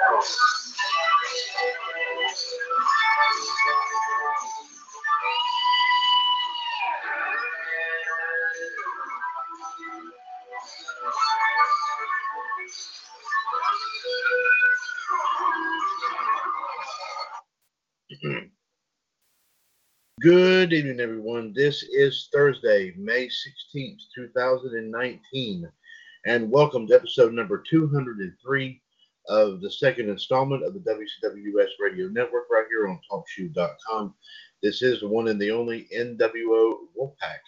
Mm-hmm. Good evening, everyone. This is Thursday, May 16th, 2019, and welcome to episode number 203 of the second installment of the WCWS Radio Network right here on TalkShoe.com. This is the one and the only NWO Wolfpac.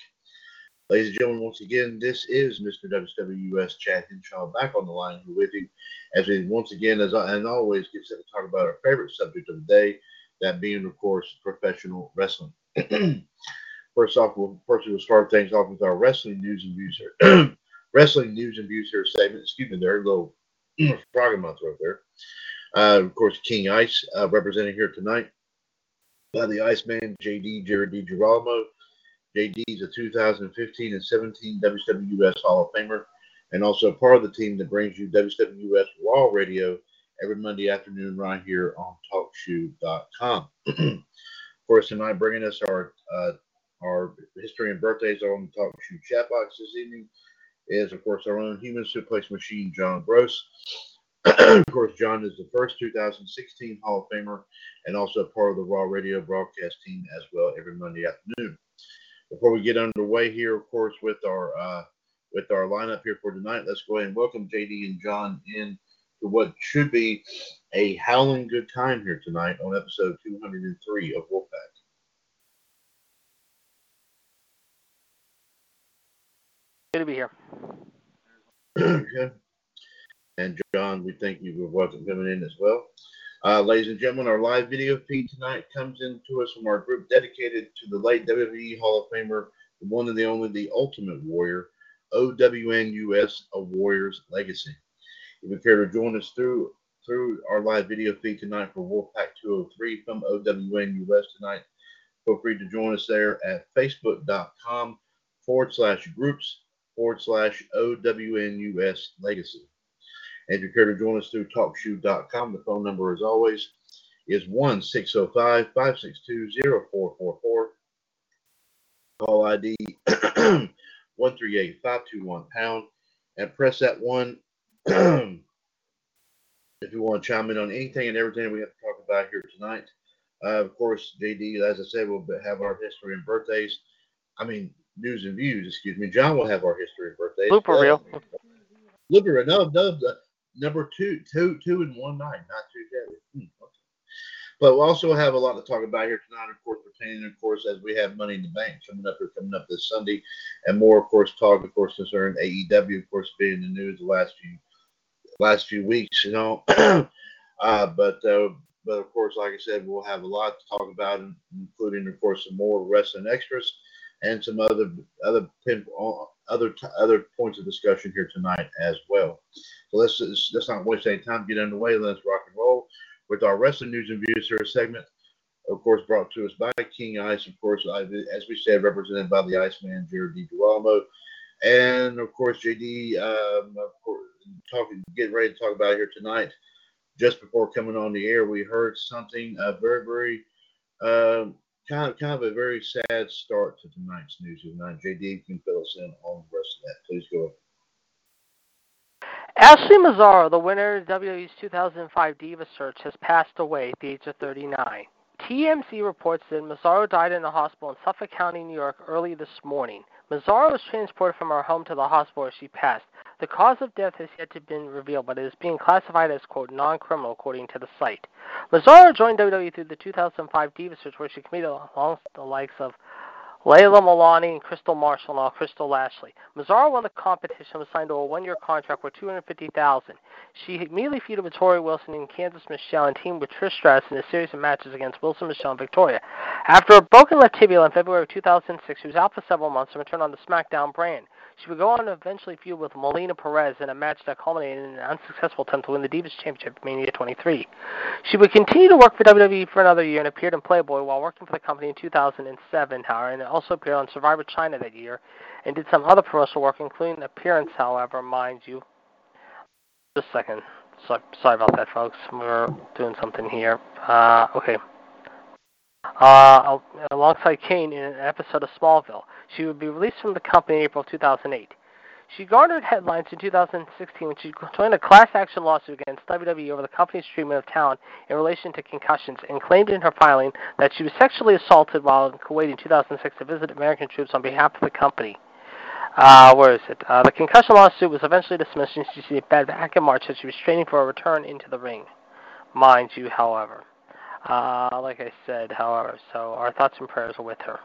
Ladies and gentlemen, once again, this is Mr. WCWS Chad Henshaw back on the line here with you as we once again, as and always, get set to talk about our favorite subject of the day, that being, of course, professional wrestling. first off, we'll first we'll start things off with our wrestling news and views here. wrestling news and views here segment. Excuse me, there, a little frog in my throat there. Uh, of course, King Ice uh, representing here tonight by the Iceman JD Jared DiGirolamo. JD is a 2015 and 17 WWS Hall of Famer and also part of the team that brings you WWS Raw Radio every Monday afternoon right here on TalkShoe.com. Of course, tonight bringing us our uh, our history and birthdays on the Talk Shoe chat box this evening is, of course, our own human suplex machine, John Gross. of course, John is the first 2016 Hall of Famer and also part of the Raw Radio broadcast team as well every Monday afternoon. Before we get underway here, of course, with our uh, with our lineup here for tonight, let's go ahead and welcome JD and John in to what should be a howling good time here tonight on episode 203 of Wolfpac. Good to be here. okay. And John, we thank you for welcome coming in as well. Uh, ladies and gentlemen, our live video feed tonight comes in to us from our group dedicated to the late WWE Hall of Famer, the one and the only, the Ultimate Warrior, OWNUS, A Warrior's Legacy. If you care to join us through through our live video feed tonight for Wolfpac 203 from OWNUS tonight, feel free to join us there at facebook.com forward slash groups forward slash OWNUS legacy. And if you care to join us through talkshoe.com, the phone number, as always, is 1 605 562 0444. Call ID 138 521 pound and press that one if you want to chime in on anything and everything we have to talk about here tonight. Uh, of course, JD, as I said, we'll have our history and birthdays. I mean, news and views, excuse me. John will have our history and birthdays. Blooper reel. Blooper reel. No, no, number two, two, two and one nine, not two days. Hmm, okay. But we'll also have a lot to talk about here tonight, of course, pertaining, of course, as we have Money in the Bank coming up here, coming up this Sunday, and more, of course, talk, of course, concerning AEW, of course, being in the news the last few last few weeks, you know. uh, but uh, but of course, like I said, we'll have a lot to talk about, including, of course, some more wrestling extras and some other other pin, other other points of discussion here tonight as well. So let's let's not waste any time. Get underway. Let's rock and roll with our wrestling news and views here segment. Of course, brought to us by King Ice. Of course, as we said, represented by the Iceman Jared DiGirolamo, and of course JD. Um, of course, talking, getting ready to talk about here tonight. Just before coming on the air, we heard something uh, very, very uh, kind of kind of a very sad start to tonight's news. Tonight, JD can fill us in on the rest of that. Please go. ahead. Ashley Massaro, the winner of WWE's 2005 Diva Search, has passed away at the age of 39. TMZ reports that Massaro died in a hospital in Suffolk County, New York, early this morning. Massaro was transported from her home to the hospital where she passed. The cause of death has yet to be revealed, but it is being classified as, quote, non-criminal, according to the site. Massaro joined WWE through the 2005 Diva Search, where she competed alongside the likes of Layla Milani and Kristal Marshall and Crystal Lashley. Massaro won the competition and was signed to a one-year contract worth 250000 She immediately feuded with Torrie Wilson and Candice Michelle and teamed with Trish Stratus in a series of matches against Wilson, Michelle, and Victoria. After a broken left tibia in February of 2006, she was out for several months and returned on the SmackDown brand. She would go on to eventually feud with Melina Perez in a match that culminated in an unsuccessful attempt to win the Divas Championship at Mania 23. She would continue to work for WWE for another year and appeared in Playboy while working for the company in 2007, however, and also appeared on Survivor China that year and did some other promotional work, including an appearance, however, mind you. Just a second. So, sorry about that, folks. We're doing something here. Uh, okay. Uh, alongside Kane in an episode of Smallville. She would be released from the company in April 2008. She garnered headlines in 2016 when she joined a class action lawsuit against WWE over the company's treatment of talent in relation to concussions and claimed in her filing that she was sexually assaulted while in Kuwait in 2006 to visit American troops on behalf of the company. Uh, where is it? Uh, the concussion lawsuit was eventually dismissed and she said back in March that she was training for a return into the ring. Mind you, however. Uh, like I said, however, so our thoughts and prayers are with her.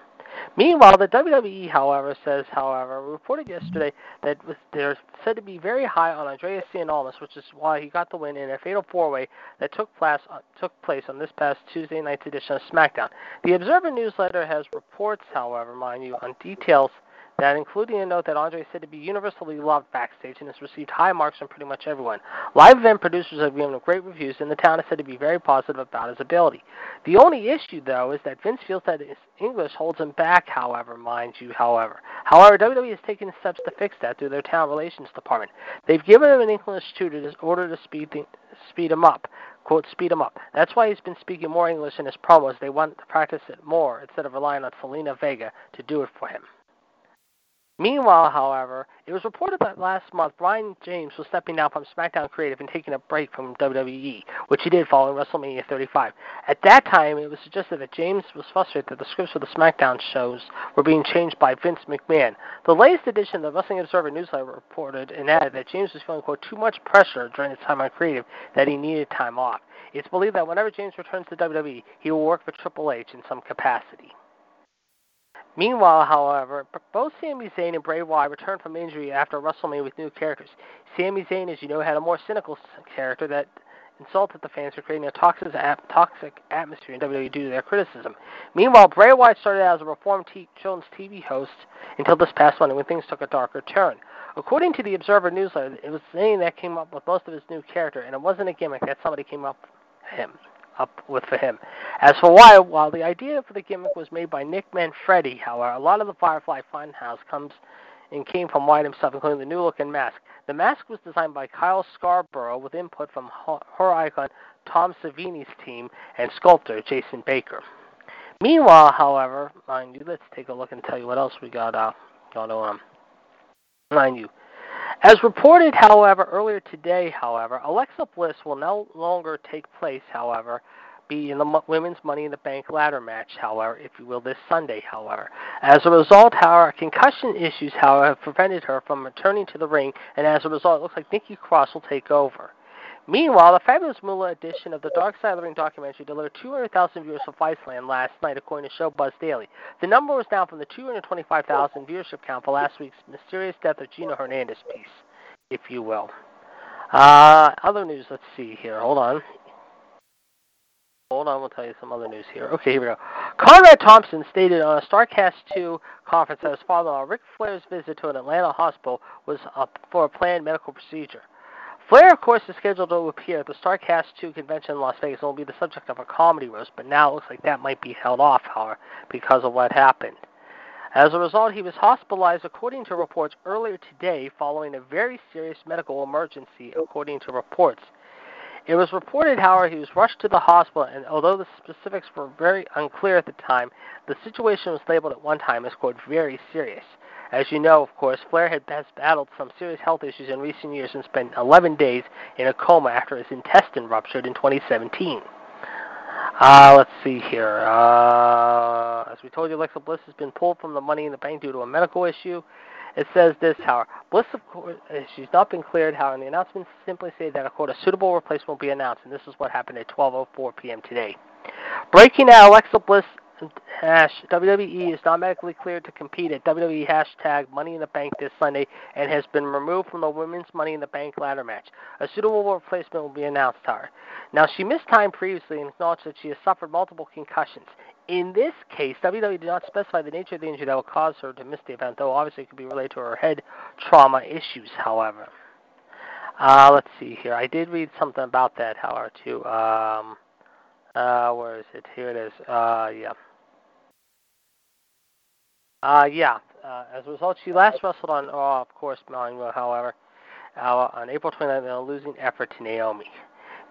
Meanwhile, the WWE, however, says, however, reported yesterday that they're said to be very high on Andreas Giannolis, which is why he got the win in a fatal four-way that took place, uh, took place on this past Tuesday night's edition of SmackDown. The Observer newsletter has reports, however, mind you, on details that including a note that Andre is said to be universally loved backstage and has received high marks from pretty much everyone. Live event producers have given him great reviews, and the town is said to be very positive about his ability. The only issue, though, is that Vince feels that his English holds him back, however, mind you, however. However, WWE has taken steps to fix that through their town relations department. They've given him an English tutor in order to speed, the, speed him up quote, speed him up. That's why he's been speaking more English in his promos. They want to practice it more instead of relying on Zelina Vega to do it for him. Meanwhile, however, it was reported that last month Brian James was stepping down from SmackDown Creative and taking a break from WWE, which he did following WrestleMania 35. At that time, it was suggested that James was frustrated that the scripts for the SmackDown shows were being changed by Vince McMahon. The latest edition of the Wrestling Observer newsletter reported and added that James was feeling, quote, too much pressure during his time on Creative that he needed time off. It's believed that whenever James returns to WWE, he will work for Triple H in some capacity. Meanwhile, however, both Sami Zayn and Bray Wyatt returned from injury after WrestleMania with new characters. Sami Zayn, as you know, had a more cynical character that insulted the fans for creating a toxic, toxic atmosphere in WWE due to their criticism. Meanwhile, Bray Wyatt started out as a reformed t- children's TV host until this past Monday when things took a darker turn. According to the Observer newsletter, it was Zayn that came up with most of his new character, and it wasn't a gimmick that somebody came up with him up with for him. As for Wyatt, while the idea for the gimmick was made by Nick Manfredi, however, a lot of the Firefly Funhouse comes and came from Wyatt himself, including the new look and mask. The mask was designed by Kyle Scarborough with input from horror icon Tom Savini's team and sculptor Jason Baker. Meanwhile, however, mind you, let's take a look and tell you what else we got uh, going on. Mind you, as reported, however, earlier today, however, Alexa Bliss will no longer take place, however, be in the women's Money in the Bank ladder match, however, if you will, this Sunday, however. As a result, however, concussion issues, however, have prevented her from returning to the ring, and as a result, it looks like Nikki Cross will take over. Meanwhile, the Fabulous Moolah edition of the Dark Side of the Ring documentary delivered 200,000 viewers for Viceland last night, according to Show Buzz Daily. The number was down from the 225,000 viewership count for last week's mysterious death of Gino Hernandez piece, if you will. Uh, other news, let's see here. Hold on. Hold on, we'll tell you some other news here. Okay, here we go. Conrad Thompson stated on a Starrcast 2 conference that his father-in-law, Ric Flair's visit to an Atlanta hospital was for a planned medical procedure. Flair, of course, is scheduled to appear at the Starrcast 2 convention in Las Vegas and will be the subject of a comedy roast, but now it looks like that might be held off, however, because of what happened. As a result, he was hospitalized, according to reports earlier today, following a very serious medical emergency, according to reports. It was reported, however, he was rushed to the hospital, and although the specifics were very unclear at the time, the situation was labeled at one time as, quote, very serious. As you know, of course, Flair had battled some serious health issues in recent years and spent 11 days in a coma after his intestine ruptured in 2017. Uh, let's see here. Uh, as we told you, Alexa Bliss has been pulled from the Money in the Bank due to a medical issue. It says this, however, Bliss, of course, uh, she's not been cleared, however, the announcement simply say that, a quote, a suitable replacement will be announced, and this is what happened at 12.04 p.m. today. Breaking out, Alexa Bliss hash WWE is not medically cleared to compete at WWE hashtag Money in the Bank this Sunday and has been removed from the Women's Money in the Bank ladder match. A suitable replacement will be announced to her. Now, she missed time previously and acknowledged that she has suffered multiple concussions. In this case, WWE did not specify the nature of the injury that will cause her to miss the event, though obviously it could be related to her head trauma issues, however. Uh, let's see here. I did read something about that, however, too. Um, uh, where is it? Here it is. Uh, yeah. Uh, yeah. Uh, as a result, she last wrestled on Raw, of course, however, uh, on April 29th in a losing effort to Naomi.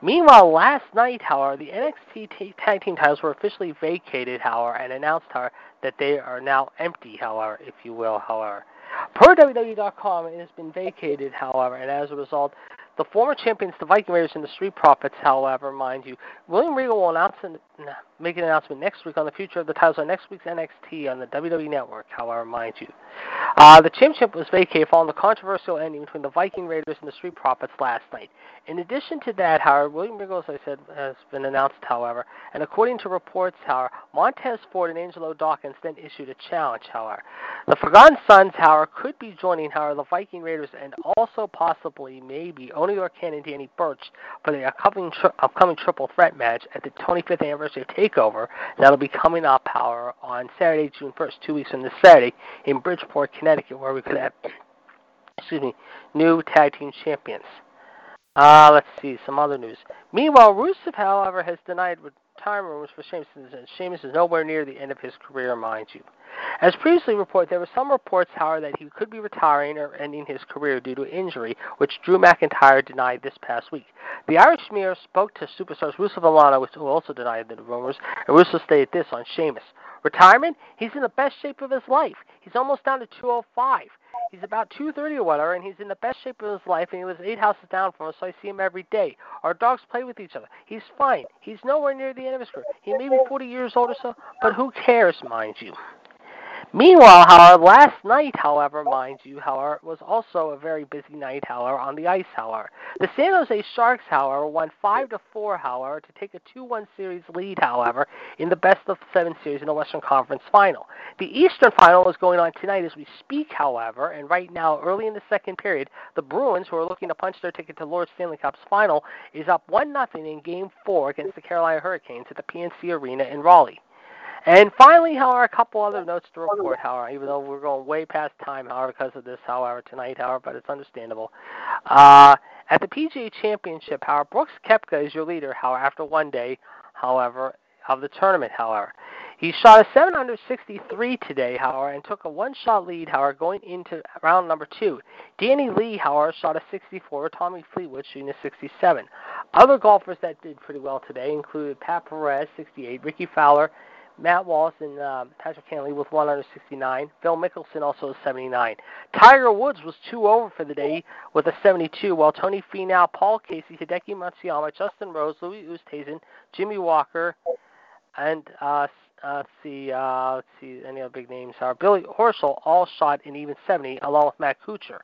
Meanwhile, last night, however, the NXT t- tag team titles were officially vacated, however, and announced, however, that they are now empty, however, if you will, however. Per WWE.com, it has been vacated, however, and as a result, the former champions, the Viking Raiders and the Street Profits, however, mind you, William Regal will announce an, make an announcement next week on the future of the titles on next week's NXT on the WWE Network, however, mind you. Uh, the championship was vacated following the controversial ending between the Viking Raiders and the Street Profits last night. In addition to that, however, William Regal, as I said, has been announced, however, and according to reports, however, Montez Ford and Angelo Dawkins then issued a challenge, however. The Forgotten Sons, however, could be joining, however, the Viking Raiders and also possibly, maybe, Oney Lorcan and Danny Burch for the upcoming, tri- upcoming triple threat match at the 25th anniversary TakeOver that'll be coming up, however, on Saturday, June 1st, two weeks from this Saturday, in Bridgeport, Connecticut, where we could have, excuse me, new tag team champions. Uh, let's see, some other news. Meanwhile, Rusev, however, has denied retirement rumors for Sheamus, and Sheamus is nowhere near the end of his career, mind you. As previously reported, there were some reports, however, that he could be retiring or ending his career due to injury, which Drew McIntyre denied this past week. The Irish Mirror spoke to superstars Rusev and Lana, who also denied the rumors, and Rusev stated this on Sheamus. Retirement? He's in the best shape of his life. He's almost down to 205. He's about 230 or whatever, and he's in the best shape of his life, and he lives eight houses down from us, so I see him every day. Our dogs play with each other. He's fine. He's nowhere near the end of his career. He may be 40 years old or so, but who cares, mind you? Meanwhile, however, last night, however, mind you, however, was also a very busy night, however, on the ice, however. The San Jose Sharks, however, won 5 to 4, however, to take a 2 1 series lead, however, in the best of seven series in the Western Conference final. The Eastern final is going on tonight as we speak, however, and right now, early in the second period, the Bruins, who are looking to punch their ticket to Lord Stanley Cup's final, is up 1 0 in Game 4 against the Carolina Hurricanes at the PNC Arena in Raleigh. And finally, however, a couple other notes to report, however, even though we're going way past time, however, because of this, however, tonight, however, but it's understandable. Uh, at the PGA Championship, however, Brooks Koepka is your leader, however, after one day, however, of the tournament, however. He shot a 763 today, however, and took a one-shot lead, however, going into round number two. Danny Lee, however, shot a 64, Tommy Fleetwood shooting a 67. Other golfers that did pretty well today included Pat Perez, 68, Rickie Fowler, Matt Wallace and uh, Patrick Cantlay with 169. Phil Mickelson also 79. Tiger Woods was two over for the day with a 72, while Tony Finau, Paul Casey, Hideki Matsuyama, Justin Rose, Louis Oosthuizen, Jimmy Walker, and uh, uh, let's see, uh, let's see, any other big names are Billy Horschel all shot in even 70, along with Matt Kuchar.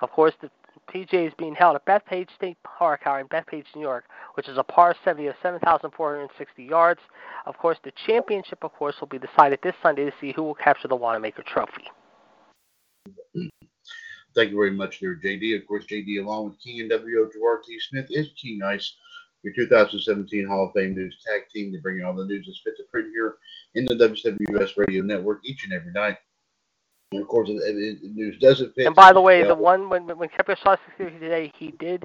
Of course, the PGA is being held at Bethpage State Park here in Bethpage, New York, which is a par 70 of 7,460 yards. Of course, the championship, of course, will be decided this Sunday to see who will capture the Wanamaker Trophy. Thank you very much, there, JD. Of course, JD, along with King and WO Gerard. Smith, is King Ice, your 2017 Hall of Fame News Tag Team. They bring you all the news that's fit to print here in the WWS Radio Network each and every night. And of course, the news doesn't fit. And by the way, the one when when Koepka shot 63 today, he did,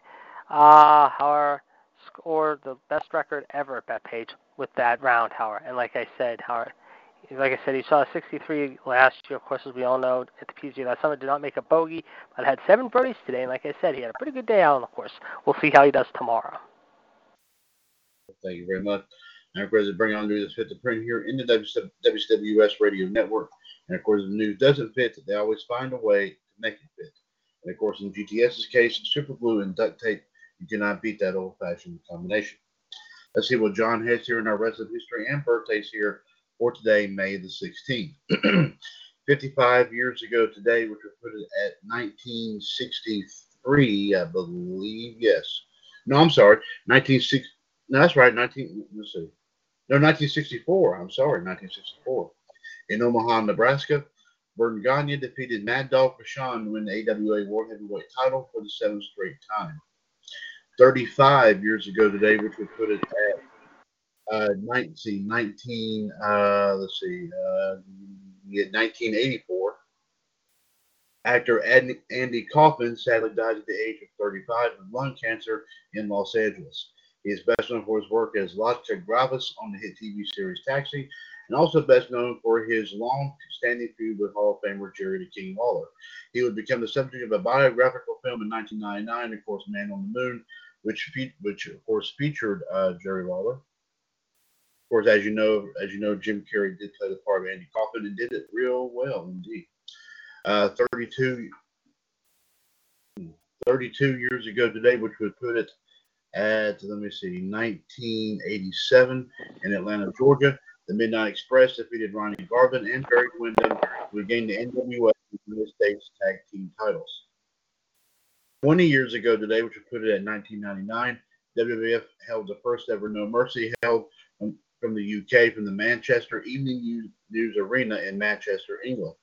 uh, however, score the best record ever at Bethpage with that round, however. And like I said, however, like I said, he a 63 last year. Of course, as we all know, at the PGA last summer, did not make a bogey, but had seven birdies today. And like I said, he had a pretty good day out on the course. We'll see how he does tomorrow. thank you very much. Course, to bring on that fit the print here in the WWS Radio Network. And of course, if the news doesn't fit, they always find a way to make it fit. And of course, in GTS's case, super glue and duct tape, you cannot beat that old fashioned combination. Let's see what John has here in our wrestling history and birthdays here for today, May the 16th. 55 years ago today, which would put it at 1963, I believe. Yes. No, I'm sorry. 1960. No, that's right. 19. Let's see. No, 1964. I'm sorry. 1964. In Omaha, Nebraska, Verne Gagne defeated Mad Dog Vachon to win the AWA World Heavyweight title for the seventh straight time. 35 years ago today, which would put it at uh, 19, 19 uh, let's see, uh, 1984. Actor Andy Kaufman sadly died at the age of 35 of lung cancer in Los Angeles. He is best known for his work as Las Gravis on the hit TV series Taxi, and also best known for his long-standing feud with Hall of Famer Jerry the King Lawler. He would become the subject of a biographical film in 1999, of course, Man on the Moon, which which of course featured uh, Jerry Lawler. Of course, as you know, as you know, Jim Carrey did play the part of Andy Kaufman and did it real well indeed. Uh, 32, 32 years ago today, which would put it at let me see, 1987 in Atlanta, Georgia. The Midnight Express defeated Ronnie Garvin and Barry Windham to regain the NWA United States Tag Team titles. 20 years ago today, which would put it at 1999, WWF held the first ever No Mercy held from the UK from the Manchester Evening News Arena in Manchester, England.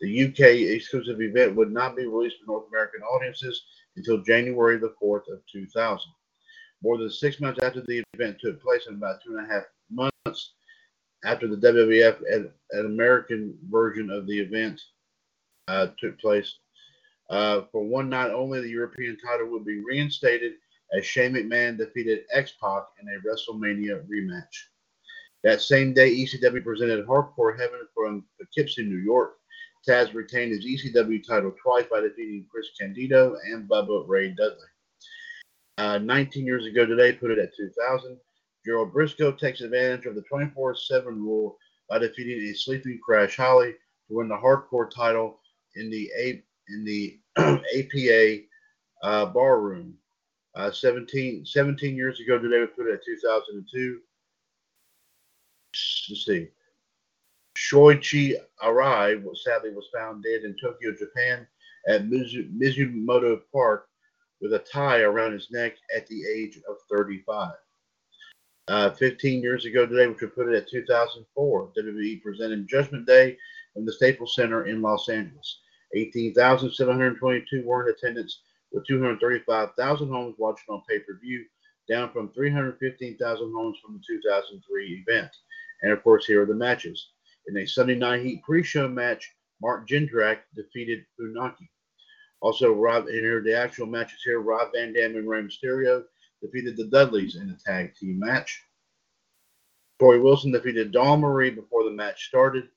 The UK exclusive event would not be released for North American audiences until January the 4th of 2000. More than six months after the event took place, in about two and a half months after the WWF, an American version of the event uh, took place, uh, for one night only, the European title would be reinstated as Shane McMahon defeated X Pac in a WrestleMania rematch. That same day, ECW presented Hardcore Heaven from Poughkeepsie, New York. Taz retained his ECW title twice by defeating Chris Candido and Bubba Ray Dudley. Uh, 19 years ago today, put it at 2000. Gerald Brisco takes advantage of the 24 7 rule by defeating a sleeping Crash Holly to win the hardcore title in the A in the APA uh, barroom. Uh, 17, 17 years ago today, we put it at 2002. Let's see. Shoichi Arai sadly was found dead in Tokyo, Japan at Mizu, Mizumoto Park with a tie around his neck at the age of 35. Uh, 15 years ago today, which would put it at 2004, WWE presented Judgment Day in the Staples Center in Los Angeles. 18,722 were in attendance, with 235,000 homes watching on pay per view, down from 315,000 homes from the 2003 event. And of course, here are the matches. In a Sunday Night Heat pre show match, Mark Jindrak defeated Funaki. Also, Rob, and here the actual matches here Rob Van Dam and Rey Mysterio defeated the Dudleys in a tag team match. Torrie Wilson defeated Dawn Marie before the match started.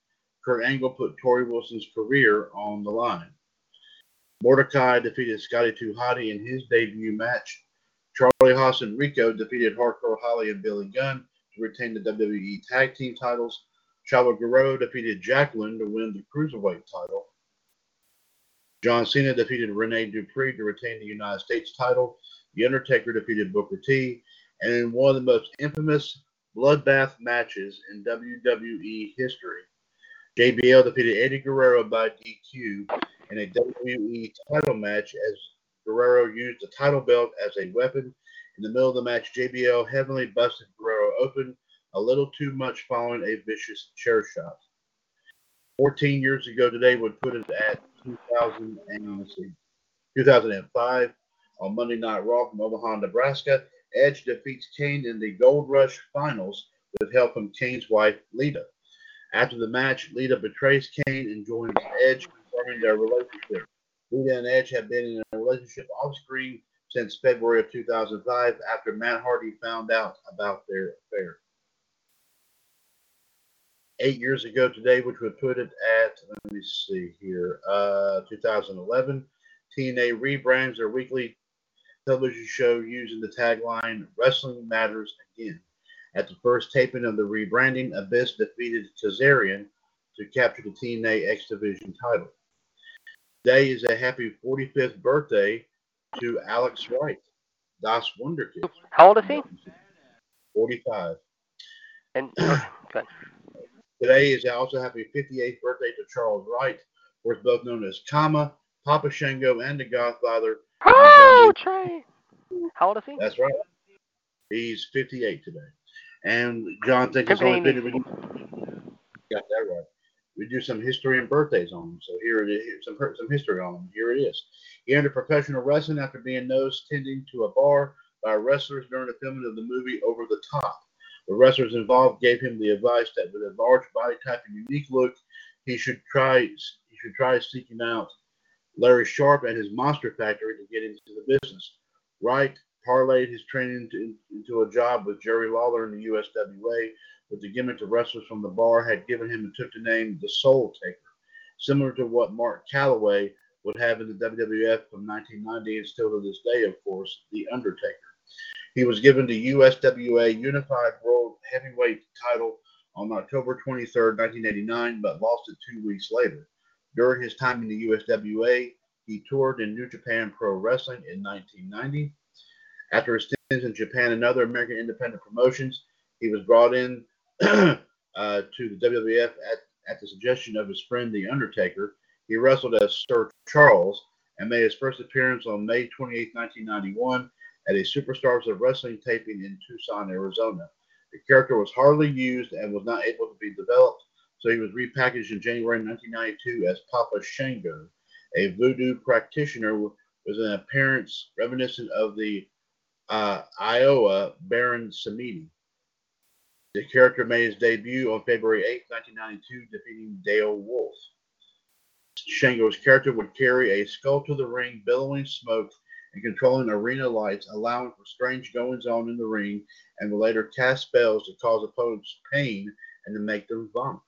Kurt Angle put Torrie Wilson's career on the line. Mordecai defeated Scotty 2 Hotty in his debut match. Charlie Haas and Rico defeated Hardcore Holly and Billy Gunn to retain the WWE Tag Team titles. Chavo Guerrero defeated Jacqueline to win the Cruiserweight title. John Cena defeated Rene Dupree to retain the United States title. The Undertaker defeated Booker T. And in one of the most infamous bloodbath matches in WWE history, JBL defeated Eddie Guerrero by DQ in a WWE title match as Guerrero used the title belt as a weapon. In the middle of the match, JBL heavily busted Guerrero open a little too much following a vicious chair shot. 14 years ago today would put it at 2000 and, 2005 on Monday Night Raw from Omaha, Nebraska. Edge defeats Kane in the Gold Rush Finals with help from Kane's wife, Lita. After the match, Lita betrays Kane and joins Edge, confirming their relationship. Lita and Edge have been in a relationship off screen since February of 2005 after Matt Hardy found out about their affair. Eight years ago today, which would put it at, let me see here, uh, 2011, TNA rebrands their weekly television show using the tagline Wrestling Matters Again. At the first taping of the rebranding, Abyss defeated Kazarian to capture the TNA X Division title. Today is a happy 45th birthday to Alex Wright, Das Wunderkind. How old is he? 45. And. Today is also a happy 58th birthday to Charles Wright, who is both known as Kama, Papa Shango, and the Godfather. Oh, Trey. How old is he? That's right. He's 58 today. And John thinks it's only Fifty. fitting we got that right. We do some history and birthdays on him. So here it is. Here's Some some history on him. Here it is. He entered professional wrestling after being nose tending to a bar by wrestlers during the filming of the movie Over the Top. The wrestlers involved gave him the advice that with a large body type and unique look, he should try he should try seeking out Larry Sharpe at his Monster Factory to get into the business. Wright parlayed his training into, into a job with Jerry Lawler in the USWA, but the gimmick the wrestlers from the bar had given him and took the name the Soul Taker, similar to what Mark Calaway would have in the WWF from 1990 and still to this day, of course, The Undertaker. He was given the USWA Unified World Heavyweight title on October 23, 1989, but lost it two weeks later. During his time in the USWA, he toured in New Japan Pro Wrestling in 1990. After his stints in Japan and other American independent promotions, he was brought in uh, to the WWF at, at the suggestion of his friend The Undertaker. He wrestled as Sir Charles and made his first appearance on May 28, 1991 at a Superstars of Wrestling taping in Tucson, Arizona. The character was hardly used and was not able to be developed, so he was repackaged in January 1992 as Papa Shango, a voodoo practitioner with an appearance reminiscent of the uh, Iowa Baron Samedi. The character made his debut on February 8, 1992, defeating Dale Wolf. Shango's character would carry a skull to the ring, billowing smoke and controlling arena lights, allowing for strange goings on in the ring, and would later cast spells to cause opponents pain and to make them vomit.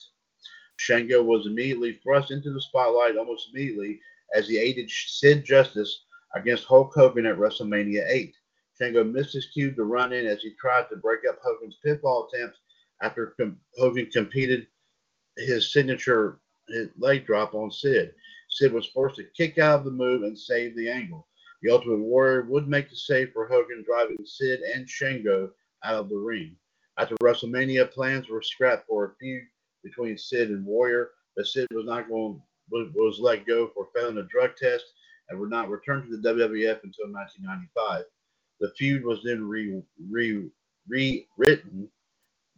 Shango was immediately thrust into the spotlight almost immediately as he aided Sid Justice against Hulk Hogan at WrestleMania 8. Shango missed his cue to run in as he tried to break up Hogan's pinfall attempts after com- Hogan competed his signature his leg drop on Sid. Sid was forced to kick out of the move and save the angle. The Ultimate Warrior would make the save for Hogan, driving Sid and Shango out of the ring. After WrestleMania, plans were scrapped for a feud between Sid and Warrior, but Sid was not going was, let go for failing a drug test and would not return to the WWF until 1995. The feud was then re, re, rewritten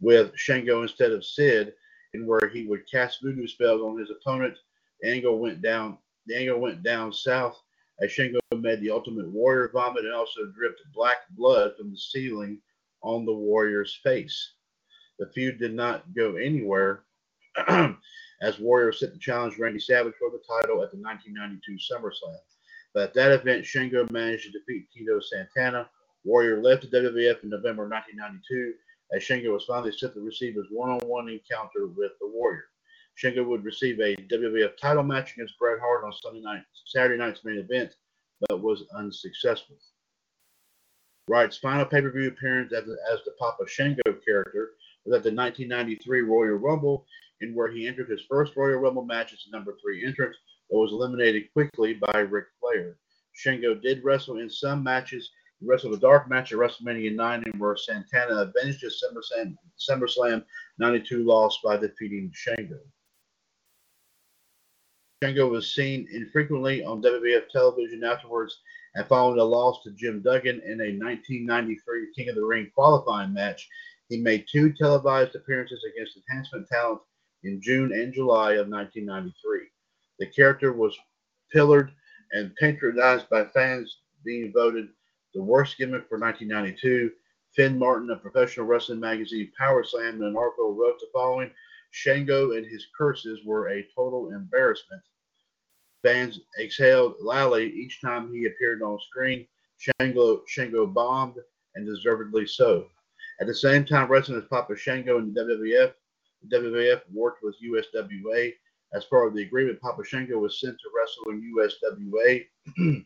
with Shango instead of Sid, in where he would cast voodoo spells on his opponent. The angle went down. The angle went down south as Shango made the Ultimate Warrior vomit and also dripped black blood from the ceiling on the Warrior's face. The feud did not go anywhere as Warrior set the challenge Randy Savage for the title at the 1992 SummerSlam. But at that event, Shingo managed to defeat Tito Santana. Warrior left the WWF in November 1992 as Shingo was finally set to receive his one-on-one encounter with the Warrior. Shingo would receive a WWF title match against Bret Hart on Sunday night, Saturday night's main event, but was unsuccessful. Wright's final pay-per-view appearance as the, as the Papa Shingo character was at the 1993 Royal Rumble, in where he entered his first Royal Rumble match as the number three entrant, but was eliminated quickly by Ric Flair. Shingo did wrestle in some matches. He wrestled a dark match at WrestleMania 9, in where Santana avenged his SummerSlam, SummerSlam 92 loss by defeating Shingo. Shingo was seen infrequently on WWF television afterwards, and following a loss to Jim Duggan in a 1993 King of the Ring qualifying match, he made two televised appearances against Enhancement Talent in June and July of 1993. The character was pillared and patronized by fans, being voted the worst gimmick for 1992. Fin Martin of professional wrestling magazine Power Slam in an article wrote the following Shango and his curses were a total embarrassment. Fans exhaled loudly each time he appeared on screen. Shango, Shango bombed, and deservedly so. At the same time, wrestling as Papa Shango in the WWF, WWF worked with USWA. As part of the agreement, Papa Shango was sent to wrestle in USWA,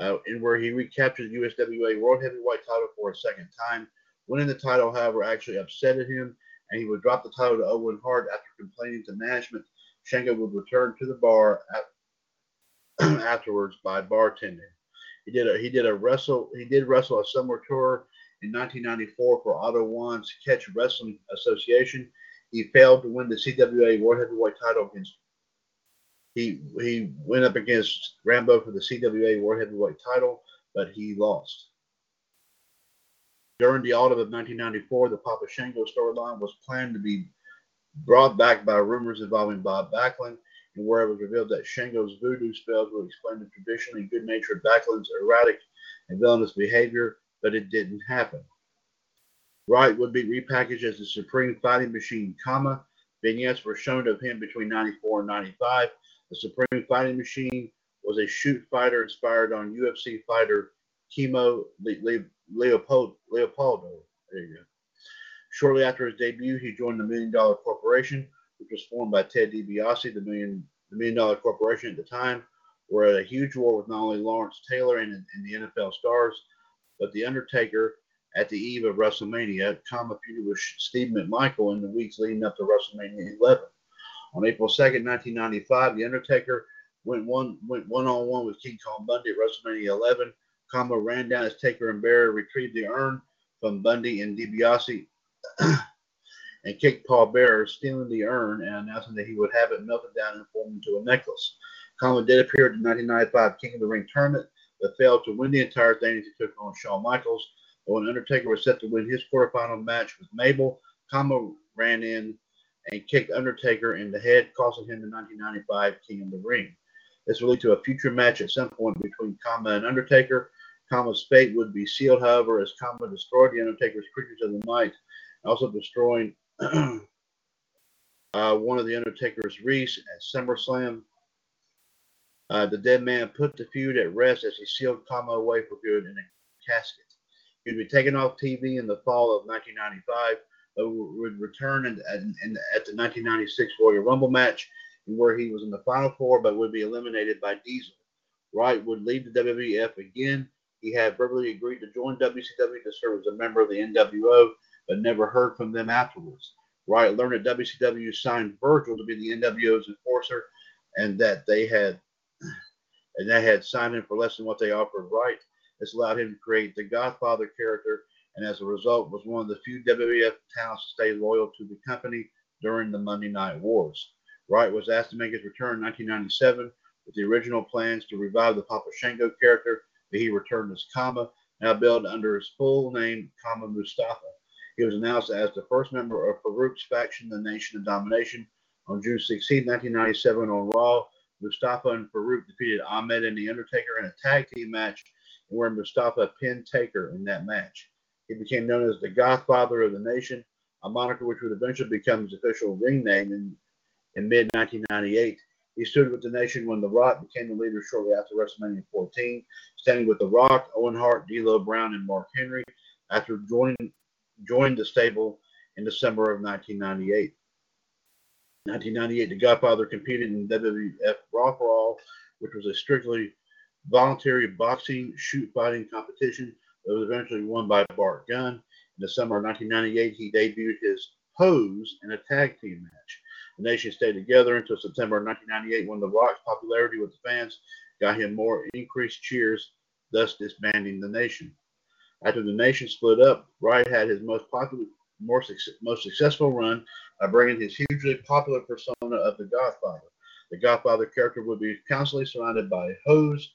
uh, in where he recaptured USWA World Heavyweight title for a second time. Winning the title, however, actually upsetted him, and he would drop the title to Owen Hart after complaining to management. Shango would return to the bar at, afterwards by bartending. He did a he did a wrestle he did wrestle a summer tour in 1994 for Otto Wanz Catch Wrestling Association. He failed to win the CWA World Heavyweight title against. He he went up against Rambo for the CWA World Heavyweight title, but he lost. During the autumn of 1994, the Papa Shango storyline was planned to be brought back by rumors involving Bob Backlund, and where it was revealed that Shango's voodoo spells would explain the traditionally good-natured Backlund's erratic and villainous behavior, but it didn't happen. Wright would be repackaged as the Supreme Fighting Machine, comma. Vignettes were shown of him between 94 and 95. The Supreme Fighting Machine was a shoot fighter inspired on UFC fighter Kimo Leopold, Leopoldo. There you go. Shortly after his debut, he joined the Million Dollar Corporation, which was formed by Ted DiBiase. The Million, the Million Dollar Corporation at the time were at a huge war with not only Lawrence Taylor and, and the NFL stars, but The Undertaker at the eve of WrestleMania, comma feuded with Steve McMichael in the weeks leading up to WrestleMania 11. On April 2nd, 1995, The Undertaker went one went one on one with King Kong Bundy at WrestleMania 11. Kama ran down as Taker and Bear retrieved the urn from Bundy and DiBiase and kicked Paul Bearer, stealing the urn and announcing that he would have it melted down and formed into a necklace. Kama did appear at the 1995 King of the Ring tournament, but failed to win the entire thing as he took on Shawn Michaels. When Undertaker was set to win his quarterfinal match with Mabel, Kama ran in and kicked Undertaker in the head, costing him the 1995 King of the Ring. This will lead to a future match at some point between Kama and Undertaker. Kama's fate would be sealed, however, as Kama destroyed the Undertaker's creatures of the night, also destroying uh, one of the Undertaker's Reese at SummerSlam. Uh, the dead man put the feud at rest as he sealed Kama away for good in a casket. He would be taken off TV in the fall of 1995, but would return in, in, in, at the 1996 Royal Rumble match, where he was in the final four, but would be eliminated by Diesel. Wright would leave the WWF again. He had verbally agreed to join WCW to serve as a member of the NWO, but never heard from them afterwards. Wright learned that WCW signed Virgil to be the NWO's enforcer, and that they had and they had signed him for less than what they offered Wright. This allowed him to create the Godfather character, and as a result, was one of the few WWF talents to stay loyal to the company during the Monday Night Wars. Wright was asked to make his return in 1997 with the original plans to revive the Papa Shango character, but he returned as Kama, now billed under his full name, Kama Mustafa. He was announced as the first member of Farouk's faction, the Nation of Domination, on June 16, 1997 on Raw. Mustafa and Farouk defeated Ahmed and The Undertaker in a tag team match where Mustafa pinned Taker in that match. He became known as the Godfather of the Nation, a moniker which would eventually become his official ring name in, in mid 1998. He stood with the Nation when The Rock became the leader shortly after WrestleMania 14, standing with The Rock, Owen Hart, D'Lo Brown, and Mark Henry after joining joined the stable in December of 1998. 1998, The Godfather competed in WWF Raw for All, which was a strictly voluntary boxing shoot fighting competition that was eventually won by Bart Gunn. In the summer of 1998, he debuted his pose in a tag team match. The nation stayed together until September of 1998 when The Rock's popularity with the fans got him more increased cheers, thus disbanding the nation. After the nation split up, Wright had his most popular, more most successful run by bringing his hugely popular persona of the Godfather. The Godfather character would be constantly surrounded by hoes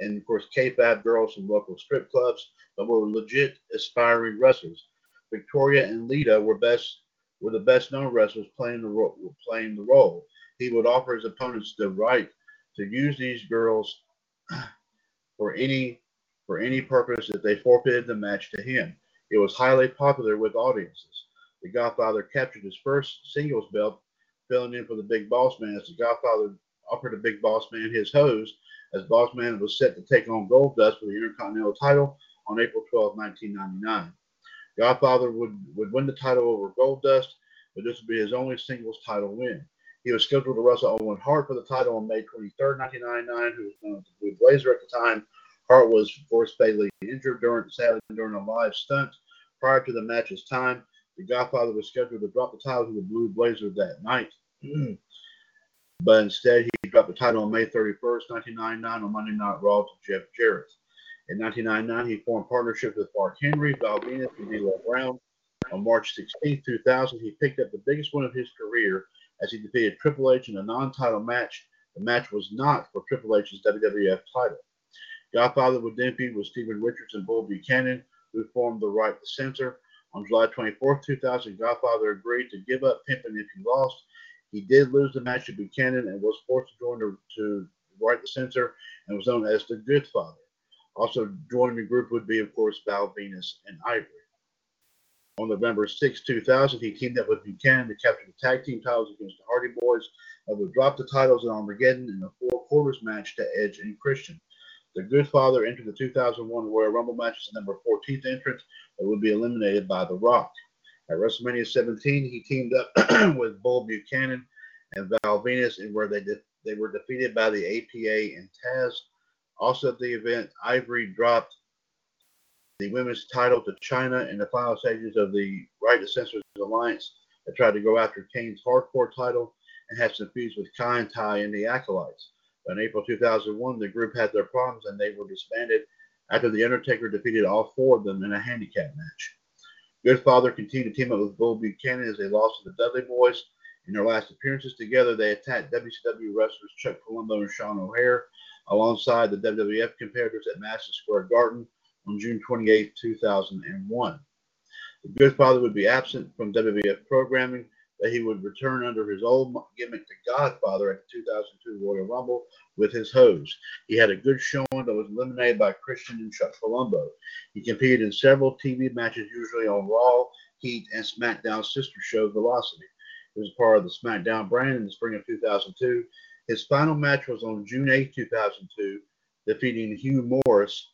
and, of course, K-Fab girls from local strip clubs, but were legit aspiring wrestlers. Victoria and Lita were best were the best known wrestlers playing the role. Playing the role. He would offer his opponents the right to use these girls for any for any purpose if they forfeited the match to him. It was highly popular with audiences. The Godfather captured his first singles belt, filling in for the Big Boss Man as the Godfather offered the Big Boss Man his hose as Boss Man was set to take on Goldust for the Intercontinental title on April 12, 1999. Godfather would, would win the title over Goldust, but this would be his only singles title win. He was scheduled to wrestle Owen Hart for the title on May 23, 1999, who was known as the Blue Blazer at the time. Hart was forced fatally injured during sadly during a live stunt Prior to the match's time, the Godfather was scheduled to drop the title to the Blue Blazers that night. but instead, he dropped the title on May 31st, 1999 on Monday Night Raw to Jeff Jarrett. In 1999, he formed partnerships with Mark Henry, Val Venis, and D'Lo Brown. On March 16, 2000, he picked up the biggest win of his career as he defeated Triple H in a non-title match. The match was not for Triple H's WWF title. Godfather would then feud with Steven Richards and Bull Buchanan, who formed the Right to Censor. On July 24, 2000, Godfather agreed to give up pimping if he lost. He did lose the match to Buchanan and was forced to join the, to Right to Censor and was known as the Good Father. Also joining the group would be, of course, Val Venis and Ivory. On November 6, 2000, he teamed up with Buchanan to capture the tag team titles against the Hardy Boyz and would drop the titles in Armageddon in a four corners match to Edge and Christian. The Good Father entered the 2001 Royal Rumble match as the number 14th entrant, but would be eliminated by The Rock. At WrestleMania 17, he teamed up with Bull Buchanan and Val Venis, and where they de- they were defeated by the APA and Taz. Also at the event, Ivory dropped the women's title to Chyna in the final stages of the Right to Censors Alliance that tried to go after Kane's hardcore title and had some feuds with Kaientai and the Acolytes. But in April 2001, the group had their problems and they were disbanded after The Undertaker defeated all four of them in a handicap match. Goodfather continued to team up with Bull Buchanan as they lost to the Dudley Boyz. In their last appearances together, they attacked WCW wrestlers Chuck Palumbo and Sean O'Haire alongside the WWF competitors at Madison Square Garden on June 28, 2001. The Goodfather would be absent from WWF programming, but he would return under his old gimmick, the Godfather, at the 2002 Royal Rumble with his hose. He had a good showing, but was eliminated by Christian and Chuck Palumbo. He competed in several TV matches, usually on Raw, Heat, and SmackDown sister show Velocity. He was part of the SmackDown brand in the spring of 2002. His final match was on June 8, 2002, defeating Hugh Morris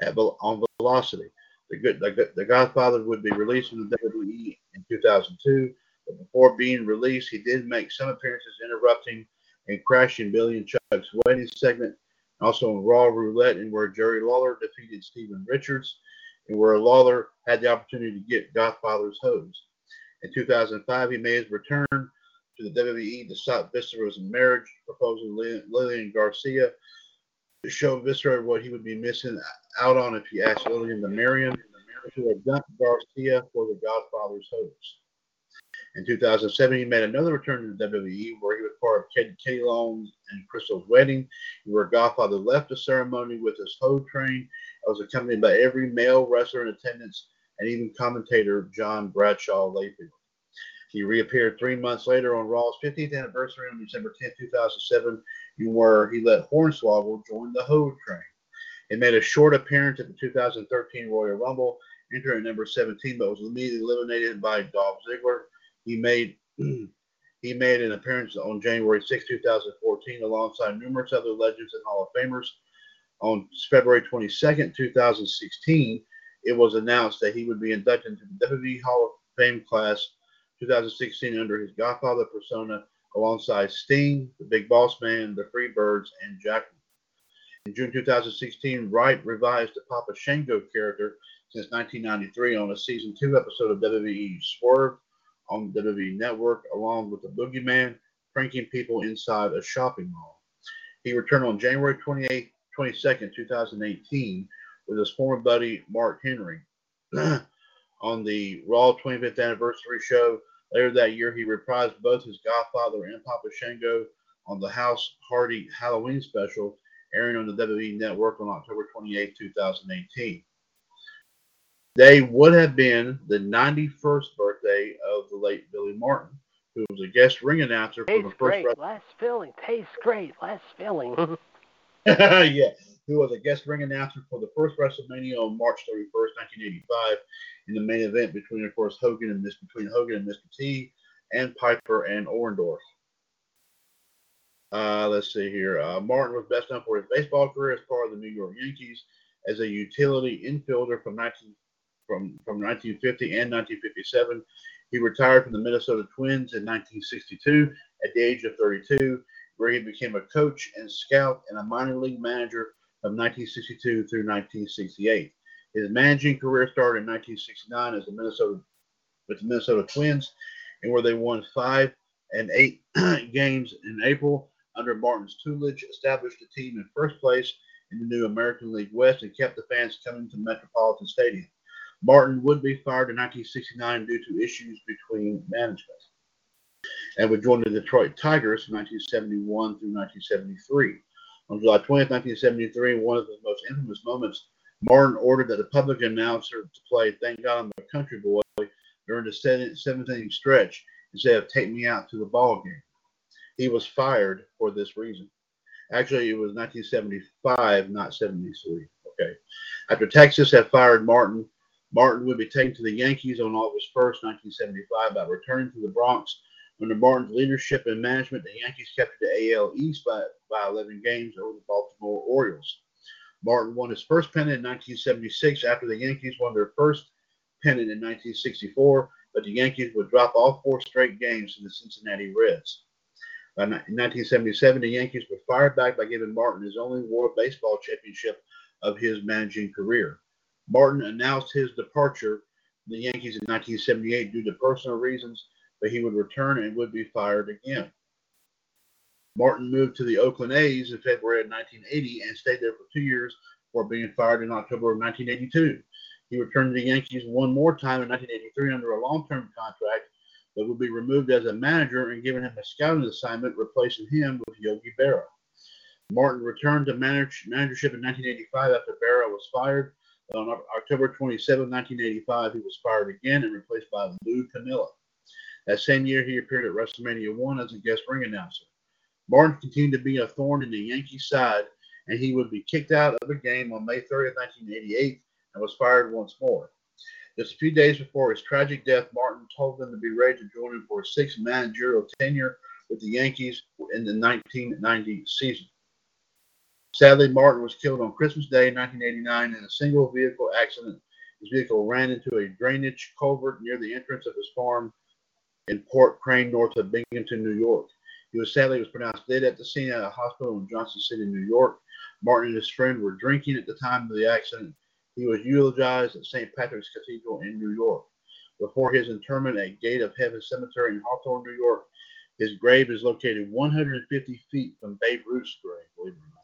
at, on Velocity. The, good, the, the Godfather would be released from the WWE in 2002, but before being released, he did make some appearances interrupting and crashing Billy and Chuck's wedding segment, also in Raw Roulette, and where Jerry Lawler defeated Steven Richards, and where Lawler had the opportunity to get Godfather's hose. In 2005, he made his return to the WWE to stop Viscera's marriage, proposing Lillian Garcia to show Viscera what he would be missing out on if he asked Lillian to marry him, to have dumped Garcia for the Godfather's hopes. In 2007, he made another return to the WWE where he was part of Katie, Teddy Long and Kristal's wedding, where Godfather left the ceremony with his hoe train. It was accompanied by every male wrestler in attendance and even commentator John Bradshaw Layfield. He reappeared three months later on Raw's 50th anniversary on December 10, 2007, where he let Hornswoggle join the Hoe train. He made a short appearance at the 2013 Royal Rumble, entering number 17, but was immediately eliminated by Dolph Ziggler. He made he made an appearance on January 6, 2014, alongside numerous other legends and Hall of Famers. On February 22, 2016, it was announced that he would be inducted into the WWE Hall of Fame class 2016 under his Godfather persona alongside Sting, the Big Boss Man, the Freebirds, and Jacqueline. In June 2016, Wright revised the Papa Shango character since 1993 on a season two episode of WWE Swerve on the WWE Network, along with the Boogeyman pranking people inside a shopping mall. He returned on January 28, 22nd, 2018, with his former buddy Mark Henry. on the Raw 25th anniversary show, Later that year, he reprised both his Godfather and Papa Shango on the House Hardy Halloween special, airing on the WWE Network on October 28, 2018. They would have been the 91st birthday of the late Billy Martin, who was a guest ring announcer for the first. Great. Last filling. Tastes great. Last filling. yeah, who was a guest ring announcer for the first WrestleMania on March 31st, 1985, in the main event between, of course, Hogan and Miss between Hogan and Mr. T, and Piper and Orndorff. Uh, let's see here. Uh, Martin was best known for his baseball career as part of the New York Yankees as a utility infielder from 19 from from 1950 and 1957. He retired from the Minnesota Twins in 1962 at the age of 32, where he became a coach and scout and a minor league manager of 1962 through 1968. His managing career started in 1969 as the Minnesota with the Minnesota Twins, and where they won five and eight games in April under Martin's tutelage, established the team in first place in the new American League West, and kept the fans coming to Metropolitan Stadium. Martin would be fired in 1969 due to issues between management and would join the Detroit Tigers from 1971 through 1973. On July 20, 1973, one of the most infamous moments, Martin ordered that the public announcer to play Thank God I'm a Country Boy during the 17th stretch instead of Take Me Out to the Ball Game. He was fired for this reason. Actually, it was 1975, not 73. Okay. After Texas had fired Martin, Martin would be taken to the Yankees on August 1st, 1975, by returning to the Bronx. Under Martin's leadership and management, the Yankees kept the AL East by, by 11 games over the Baltimore Orioles. Martin won his first pennant in 1976 after the Yankees won their first pennant in 1964, but the Yankees would drop all four straight games to the Cincinnati Reds. By 1977, the Yankees were fired back by giving Martin his only World Baseball Championship of his managing career. Martin announced his departure from the Yankees in 1978 due to personal reasons, but he would return and would be fired again. Martin moved to the Oakland A's in February of 1980 and stayed there for two years before being fired in October of 1982. He returned to the Yankees one more time in 1983 under a long-term contract, but would be removed as a manager and given him a scouting assignment, replacing him with Yogi Berra. Martin returned to manage, managership in 1985 after Berra was fired. On October 27, 1985, he was fired again and replaced by Lou Piniella. That same year, he appeared at WrestleMania 1 as a guest ring announcer. Martin continued to be a thorn in the Yankee side, and he would be kicked out of the game on May 30, 1988, and was fired once more. Just a few days before his tragic death, Martin told them to be ready to join him for a sixth managerial tenure with the Yankees in the 1990 season. Sadly, Martin was killed on Christmas Day 1989 in a single vehicle accident. His vehicle ran into a drainage culvert near the entrance of his farm in Port Crane, north of Binghamton, New York. He was sadly was pronounced dead at the scene at a hospital in Johnson City, New York. Martin and his friend were drinking at the time of the accident. He was eulogized at St. Patrick's Cathedral in New York. Before his interment at Gate of Heaven Cemetery in Hawthorne, New York, his grave is located 150 feet from Babe Ruth's grave, believe it or not.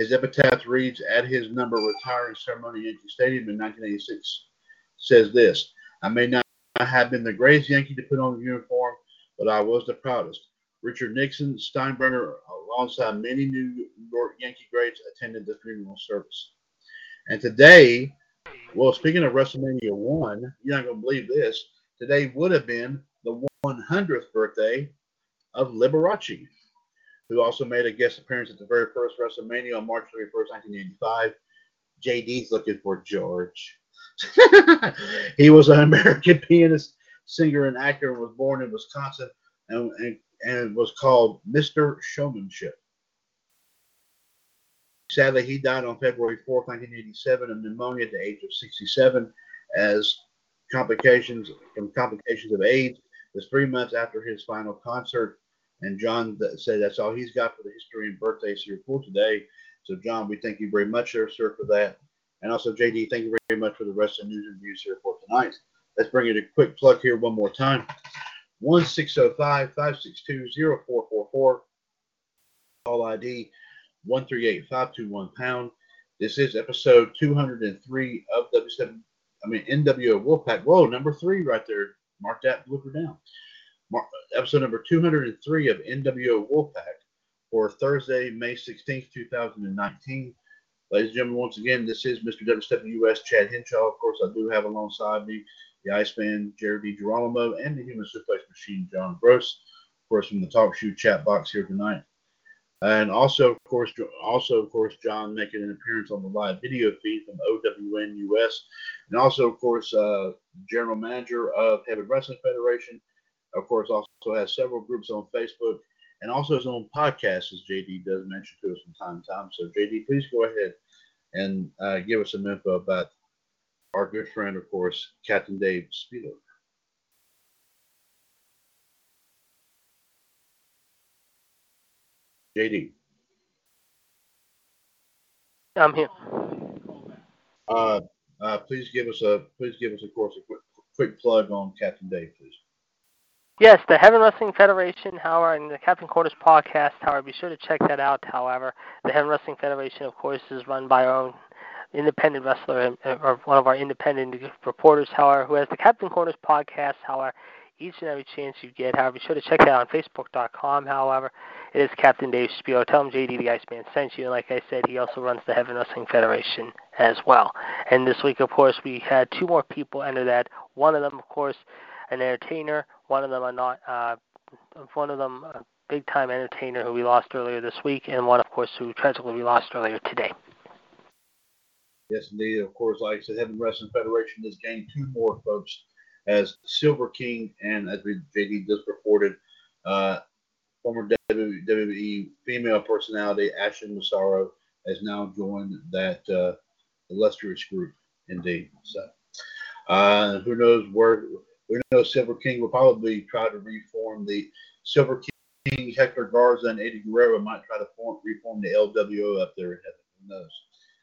His epitaph reads, at his number retiring ceremony at Yankee Stadium in 1986, says this, I may not have been the greatest Yankee to put on the uniform, but I was the proudest. Richard Nixon, Steinbrenner, alongside many New York Yankee greats, attended the funeral service. And today, well, speaking of WrestleMania 1, you're not going to believe this. Today would have been the 100th birthday of Liberace, who also made a guest appearance at the very first WrestleMania on March 31st, 1985. JD's looking for George. he was an American pianist, singer, and actor and was born in Wisconsin and, and, and was called Mr. Showmanship. Sadly, he died on February 4, 1987, of pneumonia at the age of 67 as complications from complications of AIDS. It was three months after his final concert. And John said that's all he's got for the history and birthdays here for today. So, John, we thank you very much, sir, sir, for that. And also, JD, thank you very much for the rest of the news and views here for tonight. Let's bring it a quick plug here one more time. 1605 562 0444. Call ID 138521 pound. This is episode 203 of W7, I mean, NWO Wolfpac. Whoa, number three right there. Mark that blooper down. Episode number 203 of NWO Wolfpac for Thursday, May 16th, 2019. Ladies and gentlemen, once again, this is Mr. WWS Chad Henshaw. Of course, I do have alongside me the Iceman, Jared DiGirolamo, and the Human Suplex Machine, John Gross. Of course, from the TalkShoe chat box here tonight. And also, of course, also of course, John making an appearance on the live video feed from OWNUS, and also, of course, uh, general manager of Heaven Wrestling Federation. Of course, also has several groups on Facebook and also his own podcast, as JD does mention to us from time to time. So, JD, please go ahead and uh, give us some info about our good friend, of course, Captain Dave Speedo. JD. I'm here. Uh, uh, please give us a please give us, of course, a quick, quick plug on Captain Dave, please. Yes, the Heaven Wrestling Federation, however, and the Captain Quarters podcast, however, be sure to check that out. However, the Heaven Wrestling Federation, of course, is run by our own independent wrestler, uh, or one of our independent reporters, however, who has the Captain Quarters podcast, however, each and every chance you get. However, be sure to check that out on Facebook.com. However, it is Captain Dave Spio. Tell him JD the Iceman sent you. And like I said, he also runs the Heaven Wrestling Federation as well. And this week, of course, we had two more people enter that. One of them, of course, an entertainer. One of them are not. Uh, one of them a big time entertainer who we lost earlier this week, and one, of course, who tragically we lost earlier today. Yes, indeed. Of course, like I said, Heaven Wrestling Federation has gained two more folks as Silver King, and as we JD just reported, uh, former WWE female personality Ashley Massaro has now joined that uh, illustrious group. Indeed. So, uh, who knows where we know Silver King will probably try to reform the Silver King, Hector Garza, and Eddie Guerrero might try to form, reform the LWO up there in heaven. Who knows?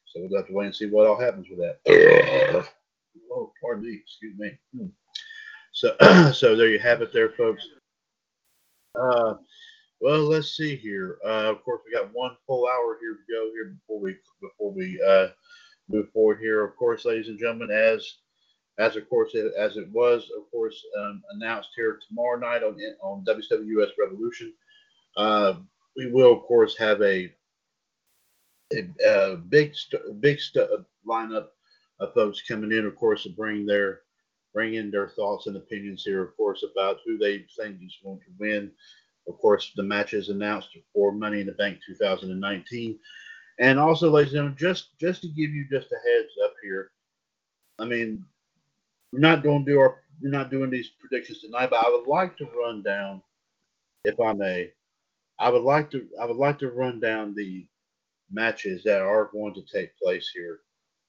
So we'll have to wait and see what all happens with that. oh, pardon me. Excuse me. Hmm. So, so there you have it, there, folks. Uh, well, let's see here. Uh, of course, we got one full hour here to go here before we before we uh, move forward here. Of course, ladies and gentlemen, as as of course as it was of course um, announced here tomorrow night on on WWS Revolution. Uh, we will of course have a a, a big st- big st- lineup of folks coming in, of course, to bring their bring in their thoughts and opinions here, of course, about who they think is going to win. Of course, the matches announced for Money in the Bank 2019. And also, ladies and gentlemen, just just to give you just a heads up here, I mean, we're not going to do our we're not doing these predictions tonight, but I would like to run down, if I may, I would like to I would like to run down the matches that are going to take place here,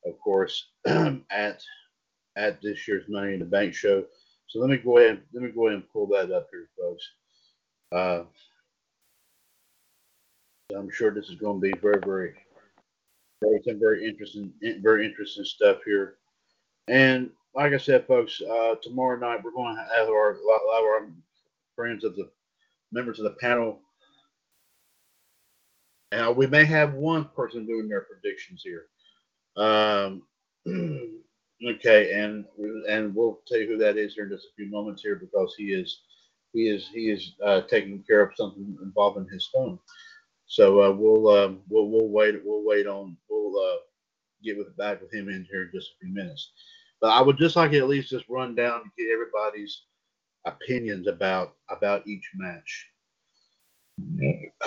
of course, at at this year's Money in the Bank show. So let me go ahead let me go ahead and pull that up here, folks. Uh, I'm sure this is going to be very, very, very, very interesting, very interesting stuff here. And like I said, folks, uh, tomorrow night we're going to have our, a lot of our friends of the members of the panel. Now, we may have one person doing their predictions here. Um, okay, and and we'll tell you who that is here in just a few moments here because he is he is he is uh, taking care of something involving his phone. So uh, we'll um, we'll we'll wait we'll wait on we'll uh, get with back with him in here in just a few minutes. But I would just like to at least just run down and get everybody's opinions about about each match.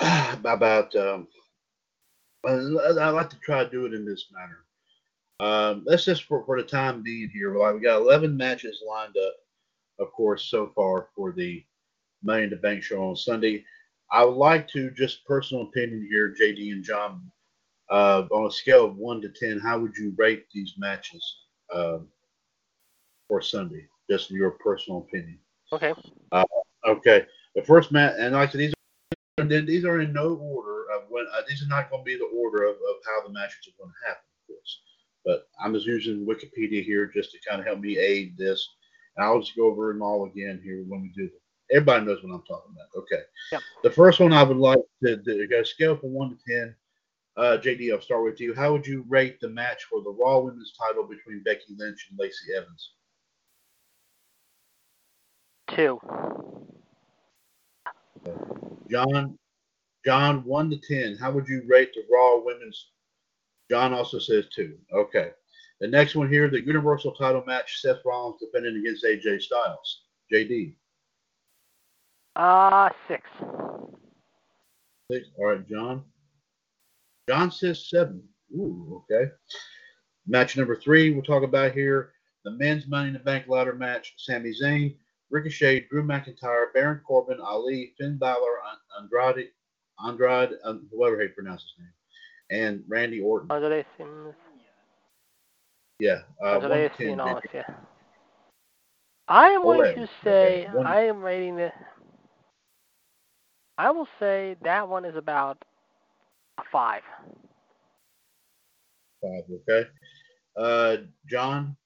about um, I like to try to do it in this manner. Um, let's just for, for the time being here. Like we got 11 matches lined up, of course, so far for the Money in the Bank show on Sunday. I would like to just personal opinion here, JD and John, uh, on a scale of one to ten, how would you rate these matches? Uh, for Sunday? Just your personal opinion. Okay. Uh, okay. The first match, and like I said, these are, these are in no order of when. Uh, these are not going to be the order of, of how the matches are going to happen, of course. But I'm just using Wikipedia here just to kind of help me aid this. And I'll just go over them all again here when we do them. Everybody knows what I'm talking about. Okay. Yep. The first one I would like to, to go scale from one to ten. Uh, JD, I'll start with you. How would you rate the match for the Raw Women's title between Becky Lynch and Lacey Evans? Two. John, John, one to ten. How would you rate the Raw Women's? John also says two. Okay. The next one here, the Universal Title match: Seth Rollins defending against AJ Styles. JD. Uh six. Six. All right, John. John says seven. Ooh, okay. Match number three, we'll talk about here the men's Money in the Bank ladder match: Sami Zayn Ricochet, Drew McIntyre, Baron Corbin, Ali, Finn Balor, Andrade, Andrade, um, whatever how you pronounce his name, and Randy Orton. Andrade seems. Yeah. Uh, Andrade Cien yeah. I am going to say Okay, I am rating this. I will say that one is about a five. Five, okay. Uh, John,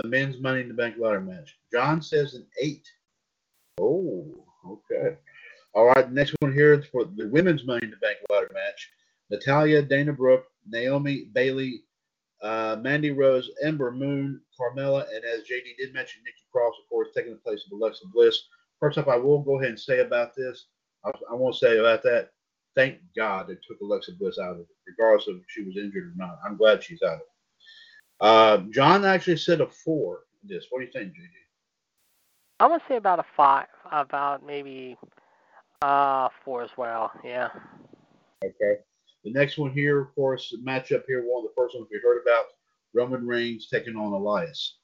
the men's Money in the Bank ladder match. John says an eight. Oh, okay. All right, next one here is for the women's Money in the Bank ladder match. Natalya, Dana Brooke, Naomi, Bayley, uh, Mandy Rose, Ember Moon, Carmella, and as JD did mention, Nikki Cross, of course, taking the place of Alexa Bliss. First off, I will go ahead and say about this. I, I won't say about that. Thank God they took Alexa Bliss out of it, regardless of if she was injured or not. I'm glad she's out of it. Uh, John actually said a four. This. What do you think, JD? I'm gonna say about a five, about maybe uh four as well. Yeah. Okay. The next one here, of course, matchup here, one of the first ones we heard about, Roman Reigns taking on Elias.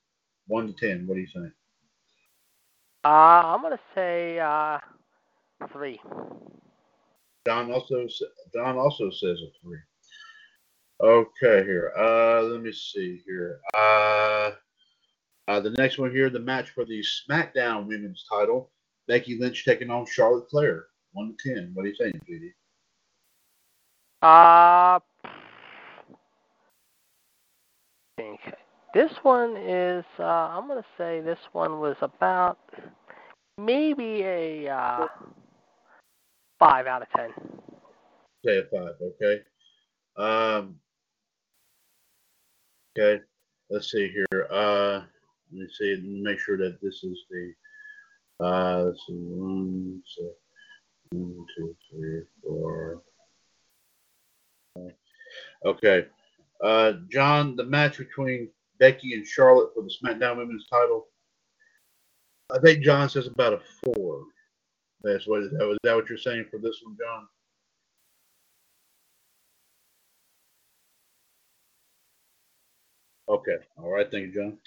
One to ten. What do you think? Uh, I'm gonna say uh three. John also John also says a three. Okay, here. Uh, let me see here. Uh, uh, the next one here, the match for the SmackDown Women's Title, Becky Lynch taking on Charlotte Flair. One to ten. What do you think, JD? Uh, think this one is. Uh, I'm gonna say this one was about maybe a uh, five out of ten. Say a five. Okay. Um. Okay. Let's see here. Uh, let me see. Make sure that this is the. Uh. One, so, one, two, three, four. Okay. Uh, John, the match between Becky and Charlotte for the SmackDown Women's title. I think John says about a four. That's what is that, is that what you're saying for this one, John? Okay. All right. Thank you, John.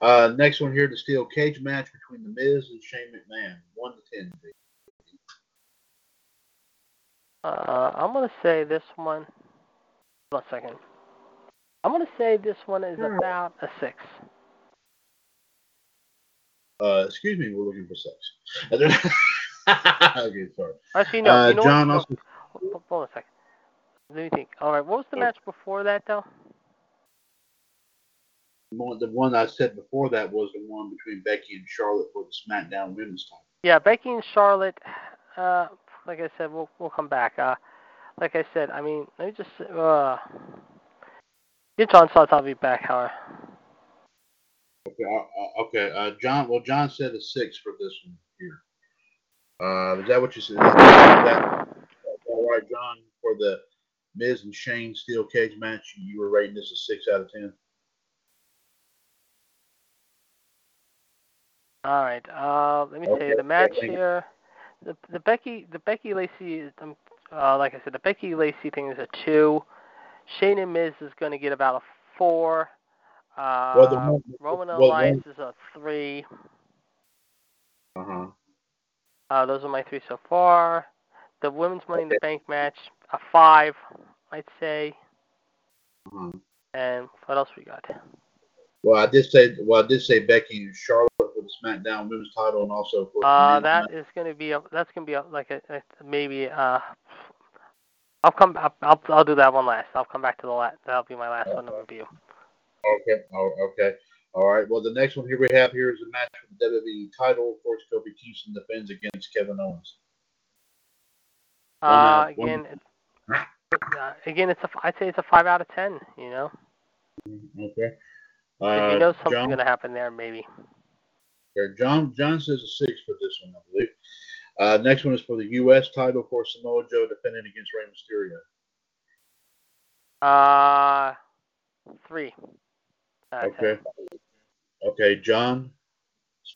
Uh, next one here, the steel cage match between The Miz and Shane McMahon. One to ten. Uh, I'm gonna say this one. Hold on a second. I'm gonna say this one is about a six. Uh, excuse me, we're looking for sex. okay, sorry. Actually, no. Uh, you know John what? also. Hold, hold on a second. Let me think. All right. What was the match before that, though? The one I said before that was the one between Becky and Charlotte for the SmackDown Women's title. Yeah, Becky and Charlotte. Uh, like I said, we'll we'll come back. Uh, like I said, I mean, let me just. Uh, get John thoughts. I'll be back. However. Okay, uh, okay. Uh, John. Well, John said a six for this one here. Uh, is that what you said? Is that all right, John? For the Miz and Shane steel cage match, you were rating this a six out of ten. All right. Uh, let me tell Okay, you the match here. The the Becky the Becky Lacey is, um, uh, like I said the Becky Lacey thing is a two. Shane and Miz is going to get about a four. Uh, Well, the Roman well, Alliance is a three. Uh huh. Uh, those are my three so far. The women's Money in the Bank match a five, I'd say. Uh-huh. And what else we got? Well, I did say. Well, I did say Becky and Charlotte SmackDown Women's title, and also for Uh, that is going to be a that's going to be a, like a, a maybe uh. I'll come. I'll, I'll I'll do that one last. I'll come back to the last. That'll be my last one to review. Okay. Oh, okay. All right. Well, the next one here we have here is a match for the WWE title. Of course, Kofi Kingston defends against Kevin Owens. One Uh, out, again, it's, uh, again, it's a. I'd say it's a five out of ten. You know, Okay. Uh, if Uh, you know something's John, going to happen there, maybe. Okay, John John says a six for this one, I believe. Uh, next one is for the U.S. title for Samoa Joe defending against Rey Mysterio. Uh, three. out of 10. Okay. Okay, John.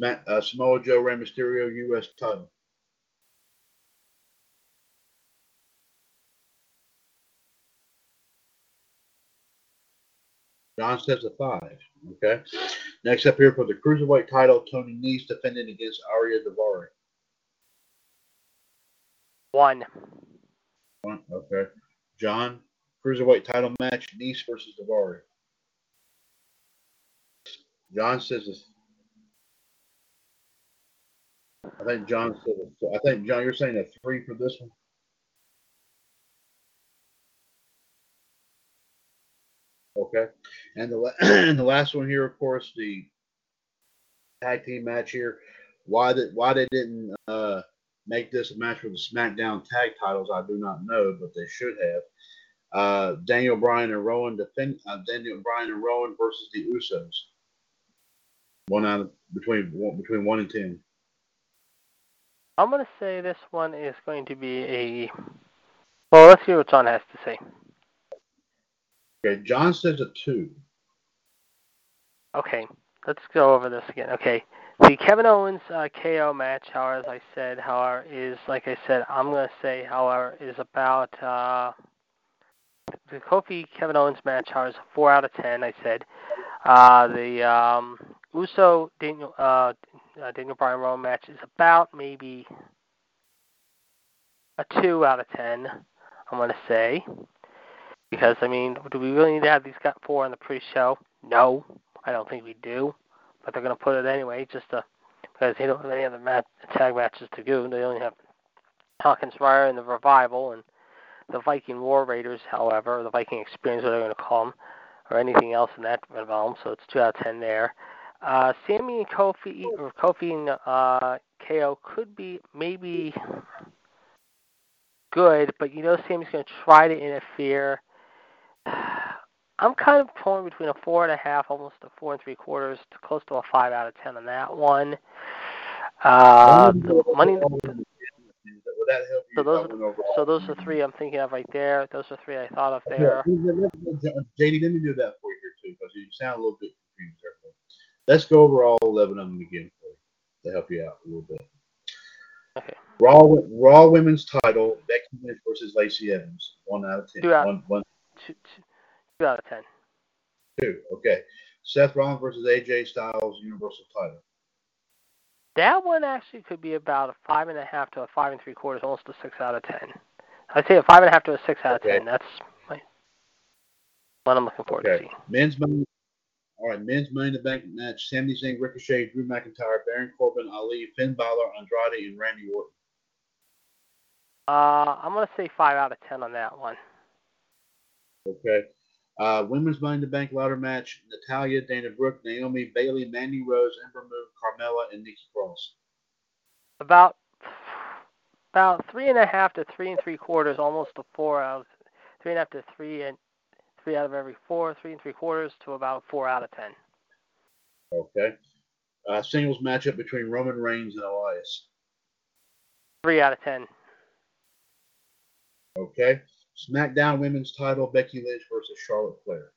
Uh, Samoa Joe, Rey Mysterio, U.S. title. John says a five. Okay. Next up here for the cruiserweight title, Tony Nese defending against Ariya Daivari. One. One. Okay. John, cruiserweight title match, Nese versus Daivari. John says it's I think John said. I think John, you're saying a three for this one. Okay. And the and the last one here, of course, the tag team match here. Why that why they didn't uh, make this a match for the SmackDown tag titles, I do not know, but they should have. Uh, Daniel Bryan and Rowan defend uh, Daniel Bryan and Rowan versus the Usos. One out of between between one and ten. I'm to say this one is going to be a. Well, let's hear what John has to say. Okay, John says a two. Okay, let's go over this again. Okay, the Kevin Owens uh, KO match, however, as I said, however, is like I said, I'm to say, however, is about uh, the Kofi Kevin Owens match. However, is four out of ten. I said uh, the um, Uso Daniel uh, uh, Daniel Bryan Rowan match is about maybe a two out of ten. I'm to say because I mean, do we really need to have these four on the pre-show? No, I don't think we do. But they're going to put it anyway, just to because they don't have any other mat- tag matches to do. They only have Hawkins Fire and the Revival and the Viking War Raiders, however, the Viking Experience, what they're going to call them, or anything else in that realm. So it's two out of ten there. Uh, Sammy and Kofi, or Kofi and uh, KO could be maybe good, but you know Sammy's going to try to interfere. I'm kind of torn between a four and a half, almost a four and three quarters, to close to a five out of ten on that one. Uh, the money. Would that help you? So those if I went over So those are three I'm thinking of right there. Those are three I thought of Yeah, there. JD, let me do that for you here too, because you sound a little bit confused there. Let's go over all eleven of them again for you to help you out a little bit. Okay. Raw Raw Women's Title: Becky Lynch versus Lacey Evans. One out of ten. Two out. One, one, Two, two, out of ten. two. Okay. Seth Rollins versus AJ Styles Universal Title. That one actually could be about a five and a half to a five and three quarters, almost a six out of ten. I'd say a five and a half to a six out of Okay. ten. That's my what I'm looking forward to Okay. seeing. Men's money. All right, men's Money in the Bank match: Sami Zayn, Ricochet, Drew McIntyre, Baron Corbin, Ali, Finn Balor, Andrade, and Randy Orton. Uh, I'm gonna say five out of ten on that one. Okay. Uh, women's Money in the Bank ladder match: Natalya, Dana Brooke, Naomi, Bayley, Mandy Rose, Ember Moon, Carmella, and Nikki Cross. About about three and a half to three and three quarters, almost a four out of three and a half to three and three out of every four, three and three quarters to about four out of ten. Okay. Uh, singles matchup between Roman Reigns and Elias. Three out of ten. Okay. SmackDown Women's Title: Becky Lynch versus Charlotte Flair.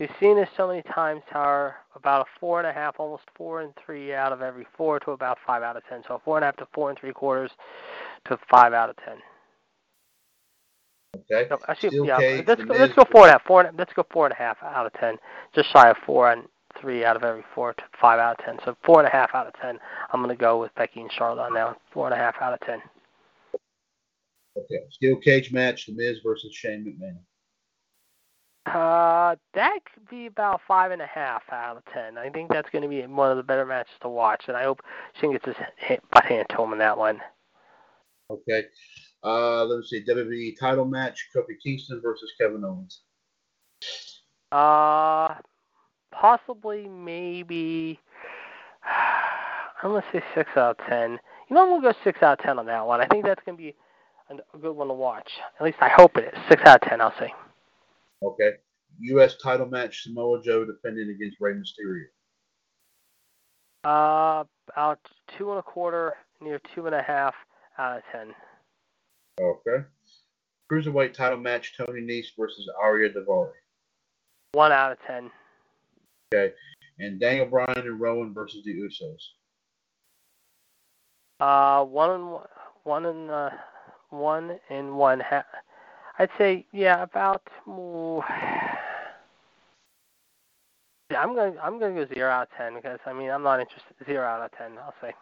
We've seen this so many times, however, about a four and a half, almost four and three out of every four to about five out of ten. So four and a half to four and three quarters to five out of ten. Okay. Actually, Steel yeah, let's go, let's go four and a half. Four and, let's go four and a half out of ten, just shy of four and three out of every four to five out of ten. So four and a half out of ten. I'm gonna go with Becky and Charlotte on one. Four and a half out of ten. Okay. Steel cage match: The Miz versus Shane McMahon. Uh, that could be about five and a half out of ten. I think that's going to be one of the better matches to watch, and I hope Shane gets his butt handed to him in that one. Okay. Uh, let me see. WWE title match: Kofi Kingston versus Kevin Owens. Uh, possibly, maybe. I'm gonna say six out of ten. You know, I'm gonna go six out of ten on that one. I think that's gonna be a a good one to watch. At least I hope it is. Six out of ten, I'll say. Okay. U.S. title match: Samoa Joe defending against Rey Mysterio. Uh, about two and a quarter, near two and a half out of ten. Okay. Cruiserweight title match: Tony Nese versus Ariya Daivari. One out of ten. Okay. And Daniel Bryan and Rowan versus the Usos. Uh, one and one, one and uh, one and one half. I'd say yeah, about. ooh, I'm gonna I'm gonna go zero out of ten because I mean I'm not interested. Zero out of ten, I'll say.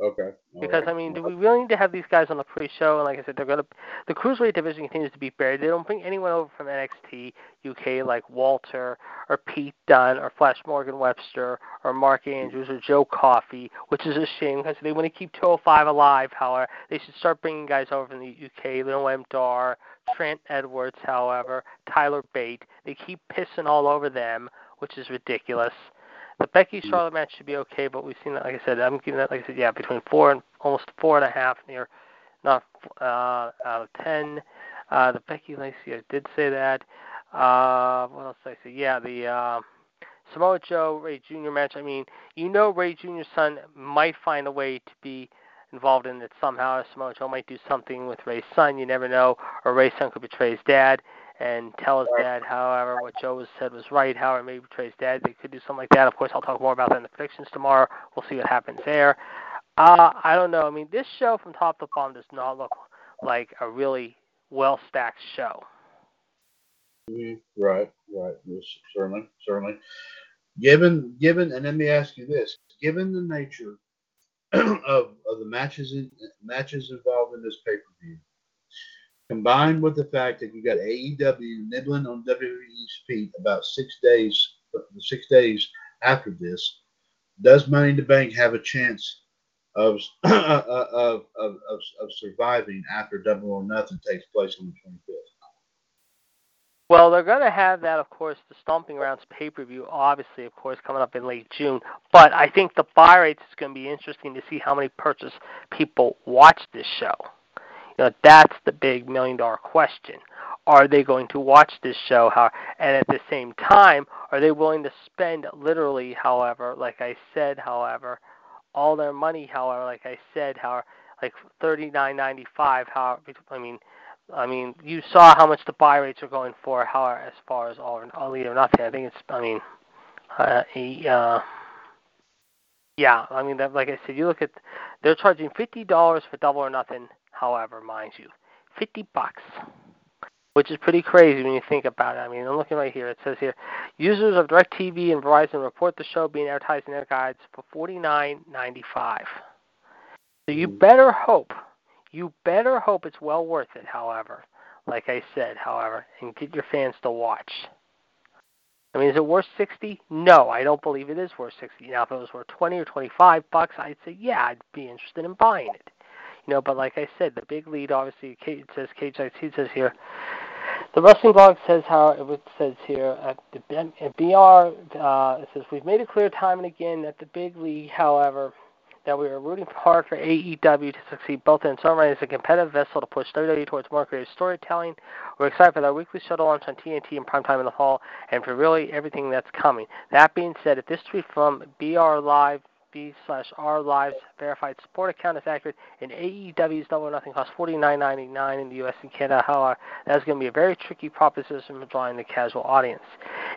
Okay. All Because right. I mean, do we really need to have these guys on the pre-show? And like I said, they're gonna the cruiserweight division continues to be buried. They don't bring anyone over from NXT UK like Walter or Pete Dunne or Flash Morgan Webster or Mark Andrews or Joe Coffey, which is a shame because they want to keep 205 alive. However, they should start bringing guys over from the UK. Noam Dar, Trent Edwards, however, Tyler Bate. They keep pissing all over them, which is ridiculous. The Becky Charlotte match should be okay, but we've seen that. Like I said, I'm giving that. Like I said, yeah, between four and almost four and a half near, not uh, out of ten. Uh, the Becky Lacey, I did say that. Uh, what else did I say? Yeah, the uh, Samoa Joe Rey Jr. match. I mean, you know, Rey Jr.'s son might find a way to be involved in it somehow. Samoa Joe might do something with Rey's son. You never know. Or Rey's son could betray his dad and tell his dad, however, what Joe was said was right, however, maybe betray his dad. They could do something like that. Of course, I'll talk more about that in the predictions tomorrow. We'll see what happens there. Uh, I don't know. I mean, this show from top to bottom does not look like a really well stacked show. Mhm. Right, right. Yes, certainly, certainly. Given, given, and let me ask you this: given the nature of, of the matches in, matches involved in this pay per view, combined with the fact that you got AEW nibbling on WWE's feet about six days, six days after this, does Money in the Bank have a chance of of, of, of, of surviving after Double or Nothing takes place on the twenty fifth? Well, they're going to have that, of course, the Stomping Grounds pay per view, obviously, of course, coming up in late June. But I think the buy rates is going to be interesting to see how many purchase people watch this show. Know, that's the big million dollar question. Are they going to watch this show? How, and at the same time, are they willing to spend literally, however, like I said, however, all their money, however, like I said, however, like thirty nine ninety five, how I mean, I mean, you saw how much the buy rates are going for, how as far as all, all or nothing. I think it's, I mean, uh, a, uh, yeah, I mean, like I said, you look at, they're charging fifty dollars for double or nothing. However, mind you, fifty bucks, which is pretty crazy when you think about it. I mean, I'm looking right here. It says here, users of DirecTV and Verizon report the show being advertised in their guides for forty nine ninety five. So you mm. better hope you better hope it's well worth it, however, like I said, however, and get your fans to watch. I mean, is it worth 60? No, I don't believe it is worth 60. Now, if it was worth 20 or 25 bucks, I'd say, yeah, I'd be interested in buying it. You know, but like I said, the big lead, obviously, it says Cageside says here, the wrestling blog says how it says here at the BR. Uh, it says we've made it clear time and again that the big league, however, that we are rooting hard for AEW to succeed both in own right as a competitive vessel to push WWE towards more creative storytelling. We're excited for our weekly shuttle launch on TNT and primetime in the fall, and for really everything that's coming. That being said, if this tweet from BR Live B slash R Live's verified support account is accurate, and AEW's Double Nothing costs forty nine ninety nine in the U.S. and Canada. However, that's going to be a very tricky proposition for drawing the casual audience.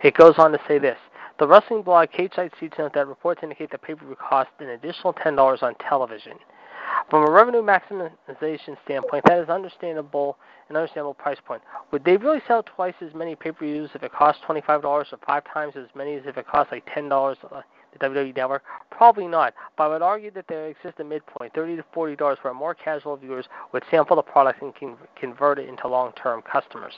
It goes on to say this: the wrestling blog Cageside Seats note that reports indicate that pay-per-view cost an additional ten dollars on television. From a revenue maximization standpoint, that is understandable an understandable price point. Would they really sell twice as many pay-per-views if it cost twenty-five dollars, or five times as many as if it cost like ten dollars? Uh, the WWE Network? Probably not. But I would argue that there exists a midpoint, thirty to forty dollars, where more casual viewers would sample the product and can convert it into long-term customers.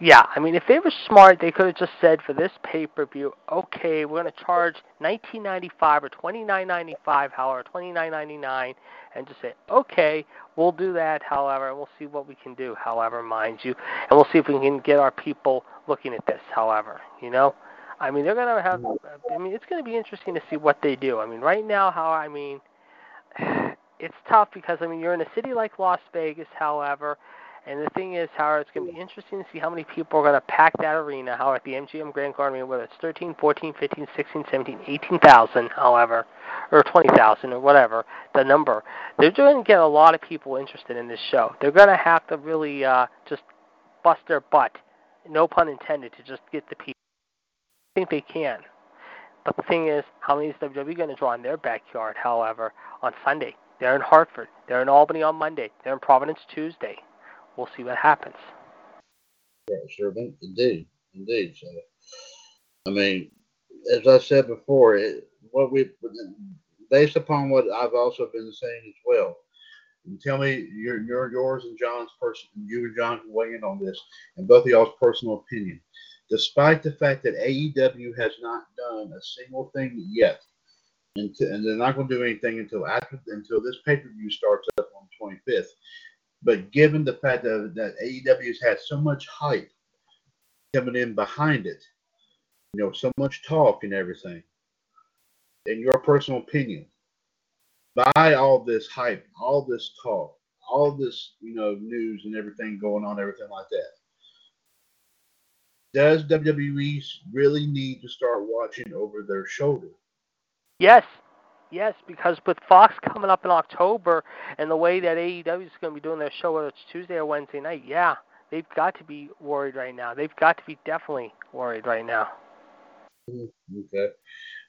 Yeah, I mean, if they were smart, they could have just said for this pay-per-view, okay, we're going to charge nineteen ninety-five or twenty-nine ninety-five, however, twenty-nine ninety-nine, and just say, okay, we'll do that. However, and we'll see what we can do. However, mind you, and we'll see if we can get our people looking at this. However, you know. I mean, they're going to have. I mean, it's going to be interesting to see what they do. I mean, right now, how I mean, it's tough because I mean, you're in a city like Las Vegas, however, and the thing is, however, it's going to be interesting to see how many people are going to pack that arena. How at the MGM Grand Garden, whether it's 13, 14, 15, 16, 17, 18,000, however, or 20,000 or whatever the number, they're going to get a lot of people interested in this show. They're going to have to really uh, just bust their butt, no pun intended, to just get the people think they can. But the thing is, how many is WWE going to draw in their backyard, however, on Sunday? They're in Hartford. They're in Albany on Monday. They're in Providence Tuesday. We'll see what happens. Yeah, sure, indeed, indeed. So, I mean, as I said before, it, what we based upon what I've also been saying as well. Tell me your, your yours and John's person, you and John weigh in on this, and both of y'all's personal opinion. Despite the fact that AEW has not done a single thing yet, and, to, and they're not going to do anything until after until this pay per view starts up on the 25th. But given the fact that, that AEW has had so much hype coming in behind it, you know, so much talk and everything, in your personal opinion, by all this hype, all this talk, all this, you know, news and everything going on, everything like that, does WWE really need to start watching over their shoulder? Yes, yes, because with Fox coming up in October and the way that AEW is going to be doing their show, whether it's Tuesday or Wednesday night, yeah, they've got to be worried right now. They've got to be definitely worried right now. Mm-hmm. Okay.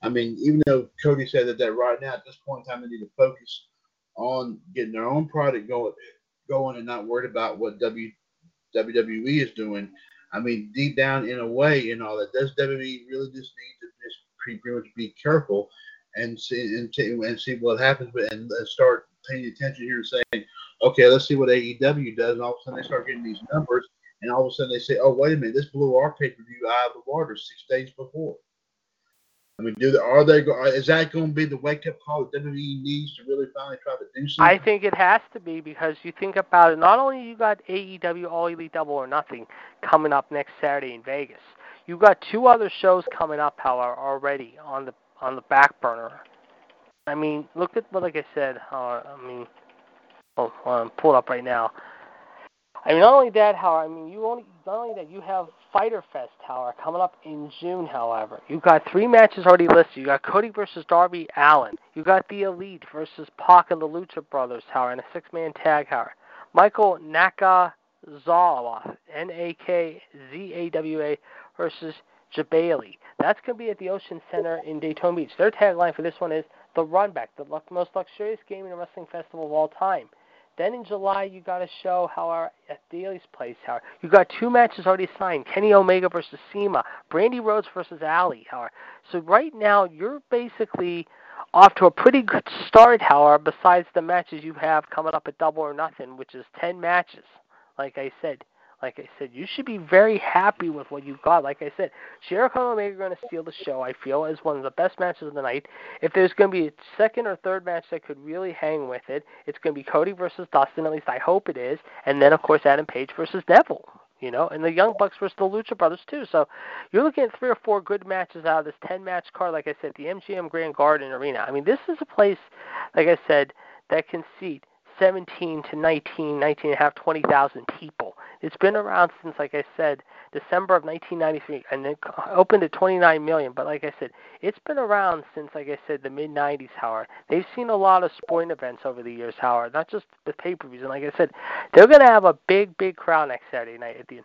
I mean, even though Cody said that, that right now at this point in time they need to focus on getting their own product going, going and not worried about what w, WWE is doing. I mean, deep down in a way, and all that, does WWE really just need to just pretty much be careful and see and, and see what happens, and, and start paying attention here and saying, okay, let's see what AEW does, and all of a sudden they start getting these numbers, and all of a sudden they say, oh, wait a minute, this blew our pay per view out of the water six days before. I mean, do are they? Is that going to be the wake up call that WWE needs to really finally try to do something? I think it has to be because you think about it. Not only you got AEW All Elite Double or Nothing coming up next Saturday in Vegas, you got two other shows coming up, however, already on the on the back burner. I mean, look at what, like I said. Uh, I mean, oh, I'm pulled up right now. I mean, not only that, however, I mean, you only not only that you have Fyter Fest, however, coming up in June. However, you got three matches already listed. You got Cody versus Darby Allin. You got the Elite versus Pac and the Lucha Brothers, however, in a six-man tag, however. Michael Nakazawa, N-A-K-Z-A-W-A, versus Jabali. That's going to be at the Ocean Center in Daytona Beach. Their tagline for this one is the Run Back, the most luxurious gaming and wrestling festival of all time. Then in July, you got a show, however, at Daily's Place. However, you got two matches already signed: Kenny Omega versus CIMA, Brandi Rhodes versus Allie. So right now you're basically off to a pretty good start. However, besides the matches you have coming up at Double or Nothing, which is ten matches, like I said. Like I said, you should be very happy with what you got. Like I said, Jericho and Omega are going to steal the show. I feel as one of the best matches of the night. If there's going to be a second or third match that could really hang with it, it's going to be Cody versus Dustin. At least I hope it is. And then of course Adam Page versus Neville. You know, and the Young Bucks versus the Lucha Brothers too. So you're looking at three or four good matches out of this ten match card. Like I said, the MGM Grand Garden Arena. I mean, this is a place, like I said, that can seat 17 to 19, 19 and a half, 20,000 people. It's been around since, like I said, December of 1993, and it opened at 29 million. But like I said, it's been around since, like I said, the mid 90s. Howard, they've seen a lot of sporting events over the years. Howard, not just the pay-per-views. And like I said, they're going to have a big, big crowd next Saturday night at the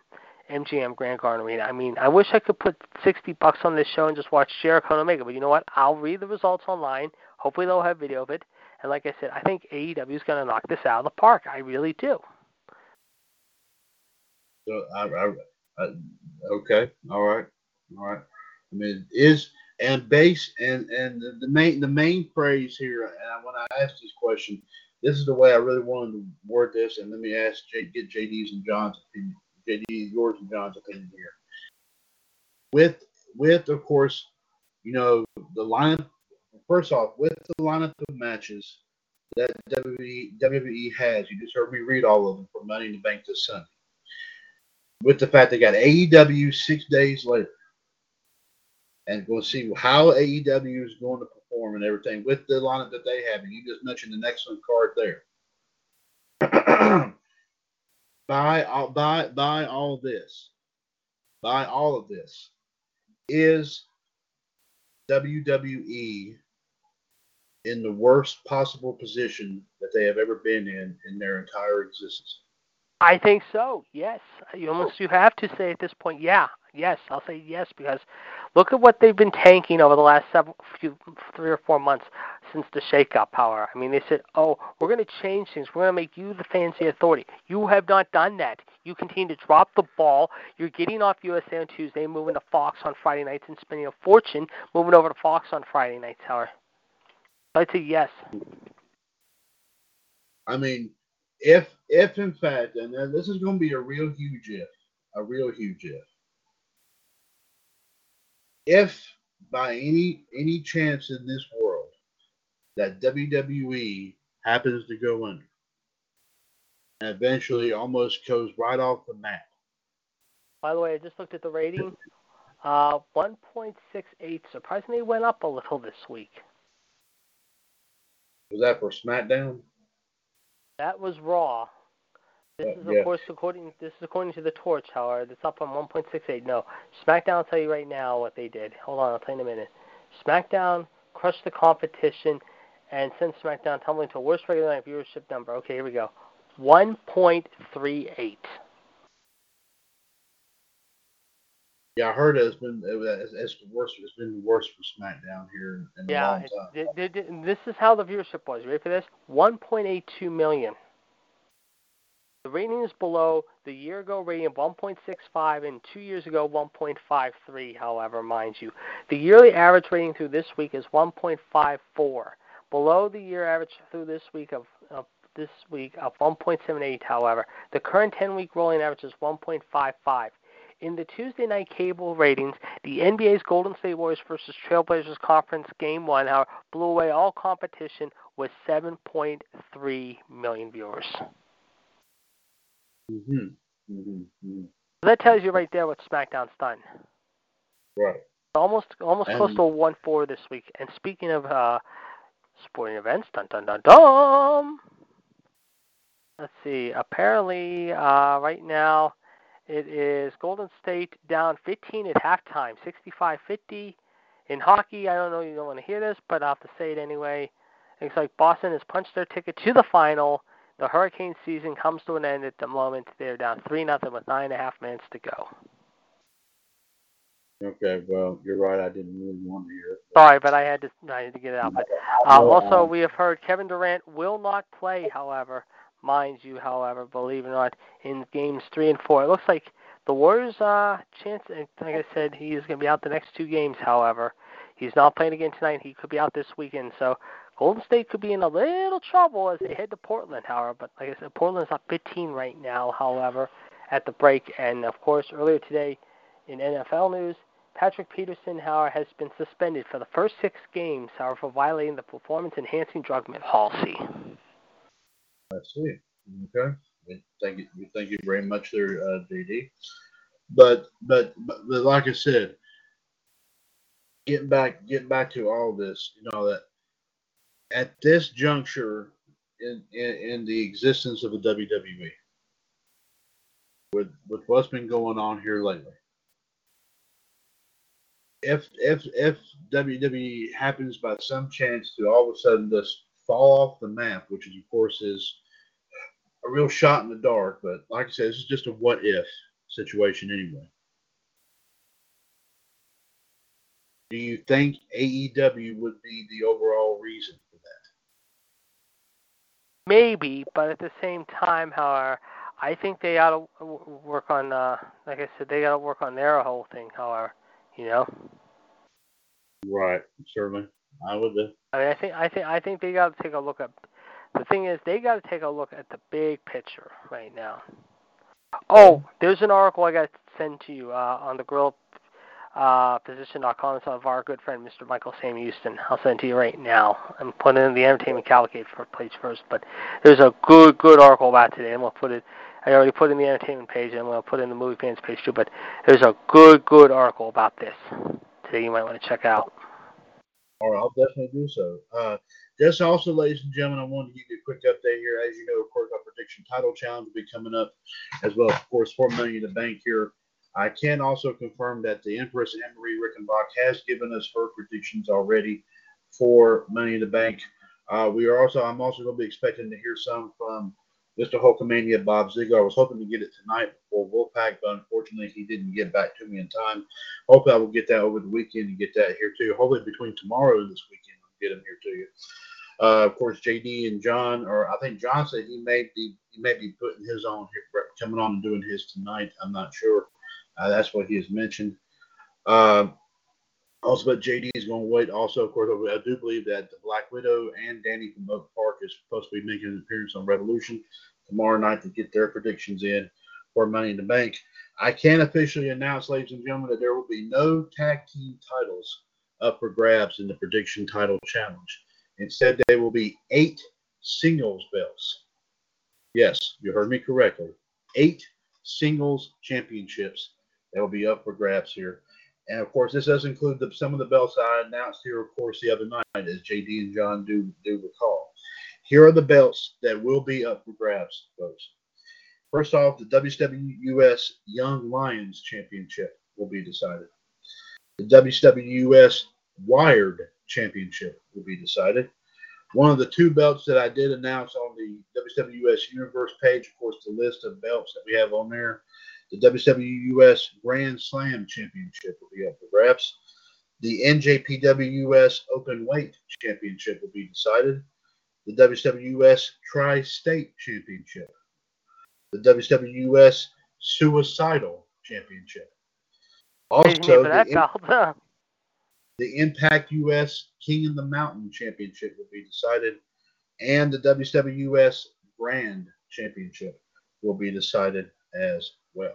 MGM Grand Garden Arena. I mean, I wish I could put 60 bucks on this show and just watch Jericho and Omega, but you know what? I'll read the results online. Hopefully, they'll have video of it. And like I said, I think AEW is going to knock this out of the park. I really do. So I, I, I, okay, all right, all right. I mean, is and base and and the, main the main phrase here. And when I asked this question, this is the way I really wanted to word this. And let me ask get JD's and John's opinion. JD, yours and John's opinion here. With with of course, you know the lineup. First off, with the lineup of matches that WWE, WWE has, you just heard me read all of them from Money in the Bank this Sunday with the fact they got AEW six days later. And we'll see how AEW is going to perform and everything with the lineup that they have. And you just mentioned an excellent card there. by all by by all this, by all of this, is WWE in the worst possible position that they have ever been in in their entire existence. I think so. Yes, you almost you have to say at this point, yeah, yes. I'll say yes because look at what they've been tanking over the last several, few, three or four months since the shake-up. Power. I mean, they said, oh, we're going to change things. We're going to make you the fancy authority. You have not done that. You continue to drop the ball. You're getting off USA on Tuesday, moving to Fox on Friday nights, and spending a fortune moving over to Fox on Friday nights. Howard. I'd say yes. I mean, if if in fact, and this is going to be a real huge if, a real huge if. If by any any chance in this world that WWE happens to go under and eventually almost goes right off the map. By the way, I just looked at the rating. Uh, 1.68 surprisingly went up a little this week. Was that for SmackDown? That was Raw. This is of yeah. course according this is according to the Torch, however. It's up on 1.68. No, SmackDown. I'll tell you right now what they did. Hold on, I'll tell you in a minute. SmackDown crushed the competition and sent SmackDown tumbling to a worst regular night viewership number. Okay, here we go. 1.38. Yeah, I heard it's been it's, it's worse. It's been worse for SmackDown here in a Yeah, long time. it, it, it- this is how the viewership was. You ready for this? 1.82 million. The rating is below the year ago rating of 1.65 and two years ago 1.53, however, mind you. The yearly average rating through this week is 1.54, below the year average through this week of, of this week of 1.78, however. The current 10 week rolling average is 1.55. In the Tuesday night cable ratings, the NBA's Golden State Warriors versus Trailblazers Conference Game 1, however, blew away all competition with 7.3 million viewers. hmm hmm hmm that tells you right there what SmackDown's done. Right. Almost almost And- close to a 1 4 this week. And speaking of uh, sporting events, dun dun dun dun! Let's see. Apparently, uh, right now, it is Golden State down 15 at halftime, 65 50. In hockey, I don't know you don't want to hear this, but I'll have to say it anyway. Looks like Boston has punched their ticket to the final. The Hurricane season comes to an end at the moment. They're down 3 nothing with nine and a half minutes to go. Okay. Well, you're right. I didn't really want to hear it. Sorry, but I had to I had to get it out. But uh, also, um, we have heard Kevin Durant will not play. However, mind you, however, believe it or not, in games three and four, it looks like the Warriors' uh, chance. Like I said, he is going to be out the next two games. However, he's not playing again tonight. He could be out this weekend. So Golden State could be in a little trouble as they head to Portland. However, but like I said, Portland's up 15 right now. However, at the break, and of course earlier today in NFL news. Patrick Peterson, however, has been suspended for the first six games, however, for violating the performance-enhancing drug policy. I see. Okay. Thank you. Thank you very much, there, uh, JD. But, but but like I said, getting back getting back to all this, you know that at this juncture in in, in the existence of the WWE, with with what's been going on here lately, if if if WWE happens by some chance to all of a sudden just fall off the map, which of course is a real shot in the dark, but like I said, this is just a what if situation anyway. Do you think AEW would be the overall reason for that? Maybe, but at the same time, however, I think they ought to work on, uh, like I said, they got to work on their whole thing. However, you know, Right, certainly. I would. Uh, I mean, I think, I think, I think they got to take a look at. The thing is, they got to take a look at the big picture right now. Oh, there's an article I got to send to you uh, on the grill uh, position.com. It's of our good friend Mr. Michael Sam Houston. I'll send it to you right now. I'm putting in the Entertainment Cavalcade for page first, but there's a good, good article about today. I'm gonna put it. I already put in the entertainment page, and I'm gonna put in the movie fans page too. But there's a good, good article about this today. You might want to check out. All right, I'll definitely do so. Uh, just also, ladies and gentlemen, I wanted to give you a quick update here. As you know, of course, our prediction title challenge will be coming up, as well of course, four million in the bank here. I can also confirm that the Empress Anne Marie Rickenbach has given us her predictions already for Money in the Bank. Uh, we are also, I'm also going to be expecting to hear some from Mr. Hulkamania Bob Ziegler. I was hoping to get it tonight before Wolfpac, but unfortunately, he didn't get back to me in time. Hopefully, I will get that over the weekend and get that here too. Hopefully, between tomorrow and this weekend, I'll get them here to you. Uh, of course, JD and John, or I think John said he may be he may be putting his on here, coming on and doing his tonight. I'm not sure. Uh, that's what he has mentioned. Um, Also, but JD is going to wait. Also, of course, I do believe that the Black Widow and Danny from Oak Park is supposed to be making an appearance on Revolution tomorrow night to get their predictions in for Money in the Bank. I can officially announce, ladies and gentlemen, that there will be no tag team titles up for grabs in the prediction title challenge. Instead, there will be eight singles belts. Yes, you heard me correctly. Eight singles championships that will be up for grabs here. And of course, this does include the, some of the belts I announced here, of course, the other night, as JD and John do do recall. Here are the belts that will be up for grabs, folks. First off, the WWS Young Lions Championship will be decided. The WWS Wired Championship will be decided. One of the two belts that I did announce on the WWS Universe page, of course, the list of belts that we have on there the WWS Grand Slam Championship will be up for grabs. The NJPWS Open Weight Championship will be decided. The WWS Tri State Championship. The WWS Suicidal Championship. Also, the, the Impact US King of the Mountain Championship will be decided. And the WWS Grand Championship will be decided as well.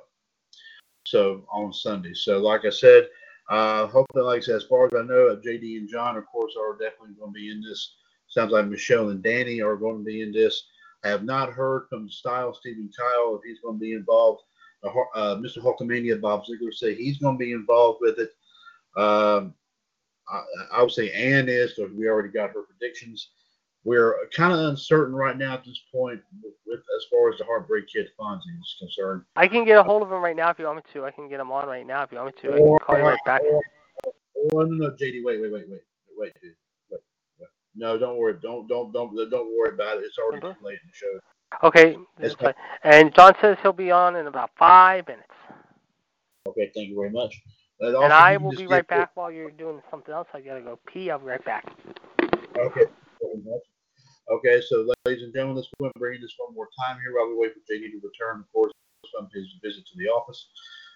So on Sunday. So like I said, uh, hopefully, like I said, as far as I know, JD and John, of course, are definitely going to be in this. Sounds like Michelle and Danny are going to be in this. I have not heard from Style Stephen Kyle if he's going to be involved. Uh, uh Mr. Hulkamania Bob Ziegler say he's going to be involved with it. Um, I, I, would say Ann is because we already got her predictions we're kind of uncertain right now at this point with, with, as far as the Heartbreak Kid Fonzie is concerned. I can get a hold of him right now if you want me to. I can get him on right now if you want me to. I can call you right back. Or, or, no, no, JD, wait, wait, wait, wait, wait, dude. Wait, wait. No, don't worry. Don't don't don't don't worry about it. It's already mm-hmm. too late in the show. Okay. And John says he'll be on in about five minutes. Okay, thank you very much. And I will be right back while you're doing something else. I gotta go pee. I'll be right back. Okay. Okay, so ladies and gentlemen, let's go and bring this one more time here while we wait for JD to return, of course, from his visit to the office.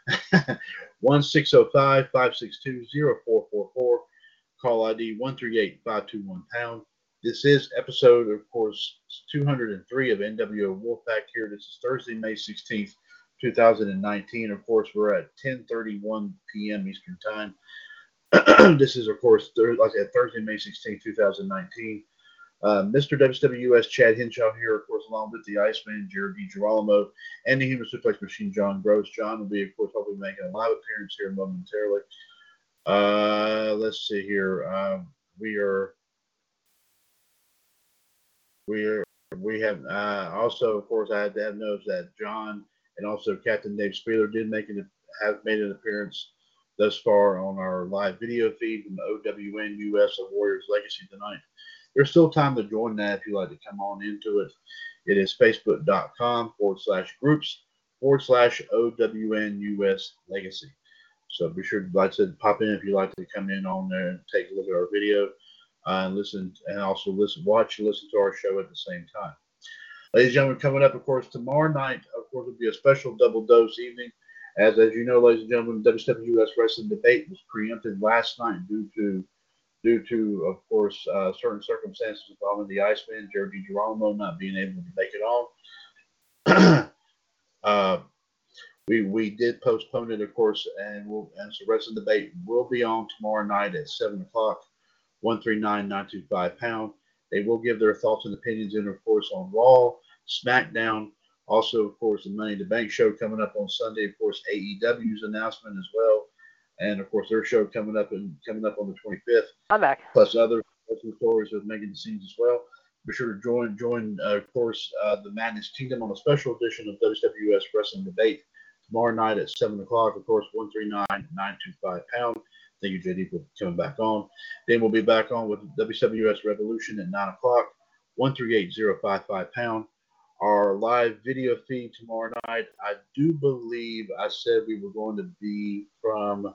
1605 562 0444, call ID 138 521 pound. This is episode, of course, 203 of NWO Wolfpac here. This is Thursday, May 16th, 2019. Of course, we're at 10:31 p.m. Eastern Time. this is, of course, like I said, Thursday, May 16th, 2019. Uh, Mr. WWS Chad Henshaw here, of course, along with the Iceman, Jared DiGirolamo, and the Human Suplex Machine, John Gross. John will be, of course, hopefully making a live appearance here momentarily. Uh, let's see here. Um, we are, we are, we have uh, also, of course, I had to have noticed that John and also Captain Dave Spieler did make an have made an appearance thus far on our live video feed from the OWN US of Warriors Legacy tonight. There's still time to join that if you'd like to come on into it. It is facebook.com forward slash groups forward slash OWNUS legacy. So be sure to, like said, pop in if you'd like to come in on there and take a look at our video uh, and listen, and also listen, watch and listen to our show at the same time. Ladies and gentlemen, coming up, of course, tomorrow night, of course, will be a special double dose evening. As as you know, ladies and gentlemen, WWS Wrestling Debate was preempted last night due to due to, of course, uh, certain circumstances involving the Iceman, Jared DiGirolamo not being able to make it on. uh, we we did postpone it, of course, and we'll and so the debate will be on tomorrow night at seven o'clock, one three nine nine two five pound. They will give their thoughts and opinions, and of course on Raw, SmackDown, also of course the Money in the Bank show coming up on Sunday. Of course AEW's announcement as well and of course their show coming up and coming up on the 25th. I'm back. Plus other stories making the scenes as well. Be sure to join join uh, of course uh, the Madness Kingdom on a special edition of WWS Wrestling Debate tomorrow night at seven o'clock. Of course, one three nine nine two five pound. Thank you, JD, for coming back on. Then we'll be back on with WWS Revolution at nine o'clock. One three eight zero five five pound. Our live video feed tomorrow night. I do believe I said we were going to be from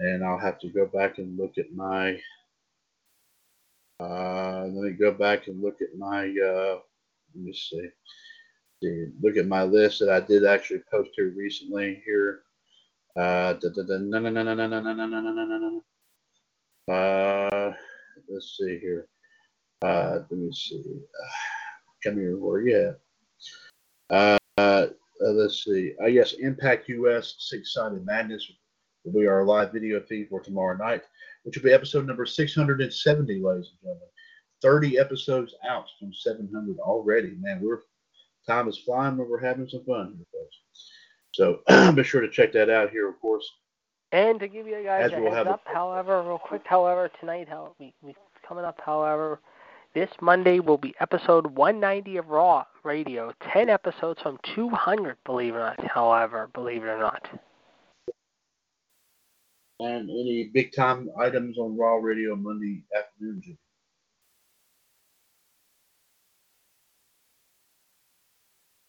and I'll have to go back and look at my. Uh, let me go back and look at my. Uh, let me see. see. Look at my list that I did actually post here recently. Here. Uh. Uh, let's see here. Uh, let me see. Uh, come here, where you at? Uh, uh, let's see. Uh, yes, Impact US Six Sided Madness will be our live video feed for tomorrow night, which will be episode number 670, ladies and gentlemen. 30 episodes out from 700 already. Man, we're time is flying when we're having some fun here, folks. So be sure to check that out here, of course. And to give you guys As a we'll heads have a- up, however, real quick, however, tonight, how we, we coming up, however, this Monday will be episode 190 of Raw Radio. 10 episodes from 200, believe it or not, however, believe it or not. And any big time items on Raw Radio Monday afternoon, Jimmy?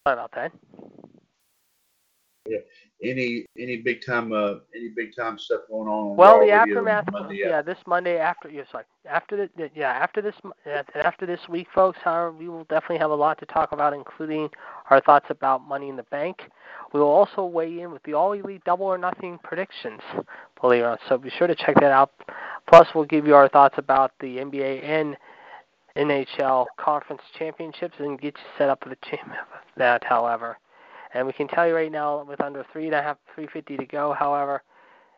Sorry about that. Any any big time uh any big time stuff going on? on Well, the aftermath, yeah, this Monday after, yeah, sorry, after the, the- yeah, after this, after this week, folks. However, we will definitely have a lot to talk about, including our thoughts about Money in the Bank. We will also weigh in with the All Elite Double or Nothing predictions, believe it. So be sure to check that out. Plus, we'll give you our thoughts about the NBA and NHL conference championships and get you set up for the team that, however. And we can tell you right now, with under three and a half, three fifty to go, however,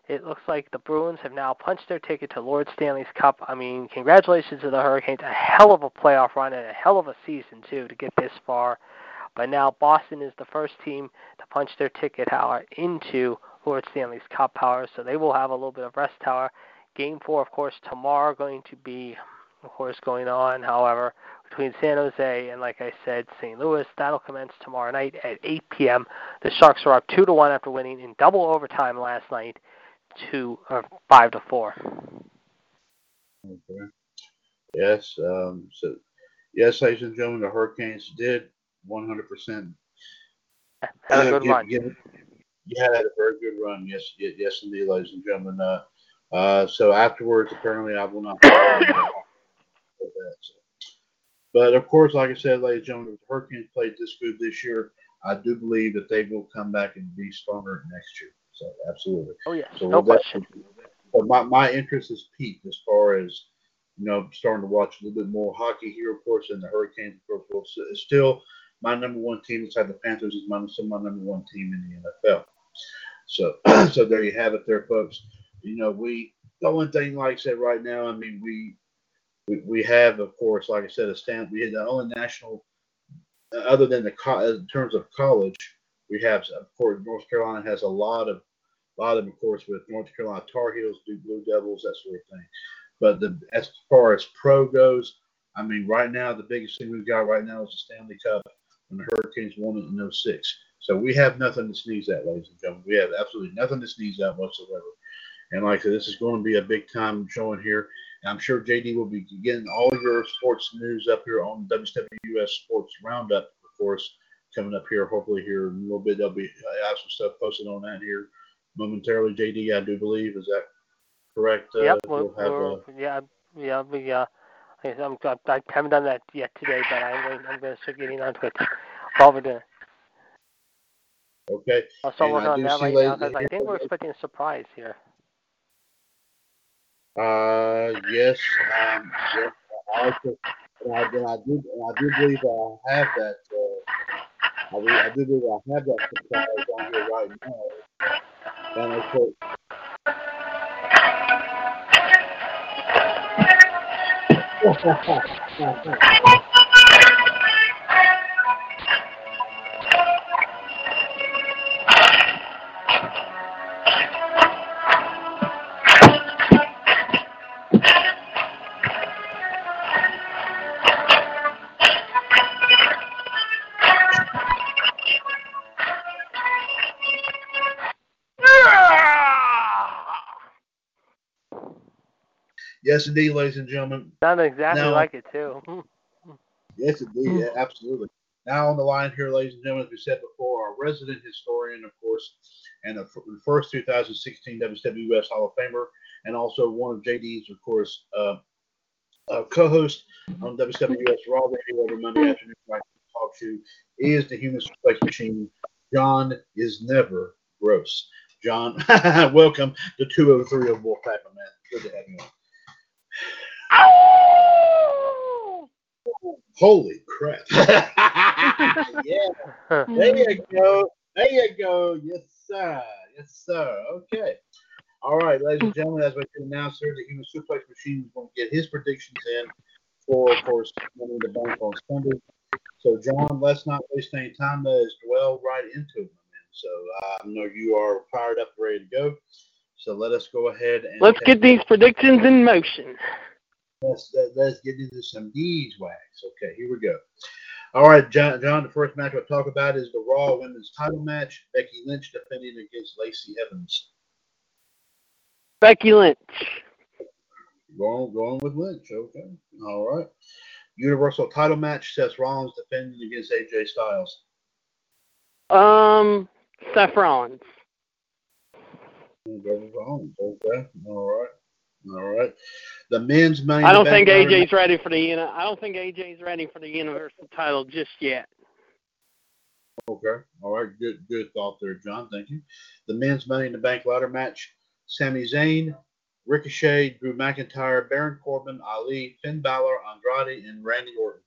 it looks like the Bruins have now punched their ticket to Lord Stanley's Cup. I mean, congratulations to the Hurricanes. A hell of a playoff run and a hell of a season, too, to get this far. But now Boston is the first team to punch their ticket, however, into Lord Stanley's Cup, however. So they will have a little bit of rest, however. Game four, of course, tomorrow going to be, of course, going on, however, between San Jose and, like I said, St. Louis. That'll commence tomorrow night at 8 p.m. The Sharks are up two to one after winning in double overtime last night, two or five to four. Okay. Yes. Um, so, yes, ladies and gentlemen, the Hurricanes did 100%. Had a good give- run. give- yeah, had a very good run. Yes, yes, indeed, ladies and gentlemen. Uh, uh, so afterwards, apparently, I will not. But of course, like I said, ladies and gentlemen, if the Hurricanes played this good this year, I do believe that they will come back and be stronger next year. So absolutely. Oh yes, So no question. But my, my interest is peaked as far as you know, starting to watch a little bit more hockey here, of course, and the Hurricanes, of course, will still my number one team inside the Panthers is my, still my number one team in the NFL. So, so there you have it, there, folks. You know, we the only thing, like I said, right now, I mean, we we, we have, of course, like I said, a stand. We had the only national, uh, other than the co- in terms of college, we have, of course, North Carolina has a lot of, a lot of, of course, with North Carolina Tar Heels, Duke Blue Devils, that sort of thing. But the as far as pro goes, I mean, right now the biggest thing we've got right now is the Stanley Cup, and the Hurricanes won it in 06. So we have nothing to sneeze at, ladies and gentlemen. We have absolutely nothing to sneeze at whatsoever. And like I said, this is going to be a big time showing here. And I'm sure JD will be getting all your sports news up here on WWS Sports Roundup, of course, coming up here. Hopefully, here in a little bit, there'll be I have some stuff posted on that here momentarily. JD, I do believe, is that correct? Uh, yep, we're, we'll have, we're, uh, yeah, yeah, we uh, I- I'm, I haven't done that yet today, but I'm going, I'm going to start getting onto it doing it. okay. I'll start working on that right now because I think we're expecting a surprise here. Uh, yes, um, yes, I I, I do, I do believe I have that. Uh, I, do, I do believe I have that surprise on here right now. And of course, yes, indeed, ladies and gentlemen. Sounded exactly Now- like it too. Yes, indeed, yeah, absolutely. Now on the line here, ladies and gentlemen, as we said before, our resident historian, of course, and the first 2016 WWS Hall of Famer, and also one of JD's, of course, uh, uh, co-host on WWS Raw Radio every Monday afternoon right talk show is the Human Suplex Machine. John is never gross. John, welcome to 203 of Wolfpac, man. Good to have you on. Ow! Holy crap! yeah, there you go. There you go. Yes, sir. Yes, sir. Okay. All right, ladies and gentlemen, as we can announce here, the Human Suplex Machine is going to get his predictions in for, of course, Money in the Bank on Sunday. So, John, let's not waste any time. Let's dwell right into it, my man. So, uh, I know you are fired up, ready to go. So, let us go ahead and Let's get these predictions in motion. Let's let, let's get into some deeds beeswax. Okay, here we go. All right, John, John. The first match we'll talk about is the Raw Women's Title match. Becky Lynch defending against Lacey Evans. Becky Lynch. Going going with Lynch. Okay. All right. Universal Title match. Seth Rollins defending against AJ Styles. Um, Seth Rollins. Go Rollins. Okay. All right. All right. The men's main. I don't think AJ's ready for the I don't think AJ's ready for the Universal title just yet. Okay. All right. Good good thought there, John. Thank you. The men's Money in the Bank ladder match. Sami Zayn, Ricochet, Drew McIntyre, Baron Corbin, Ali, Finn Balor, Andrade, and Randy Orton.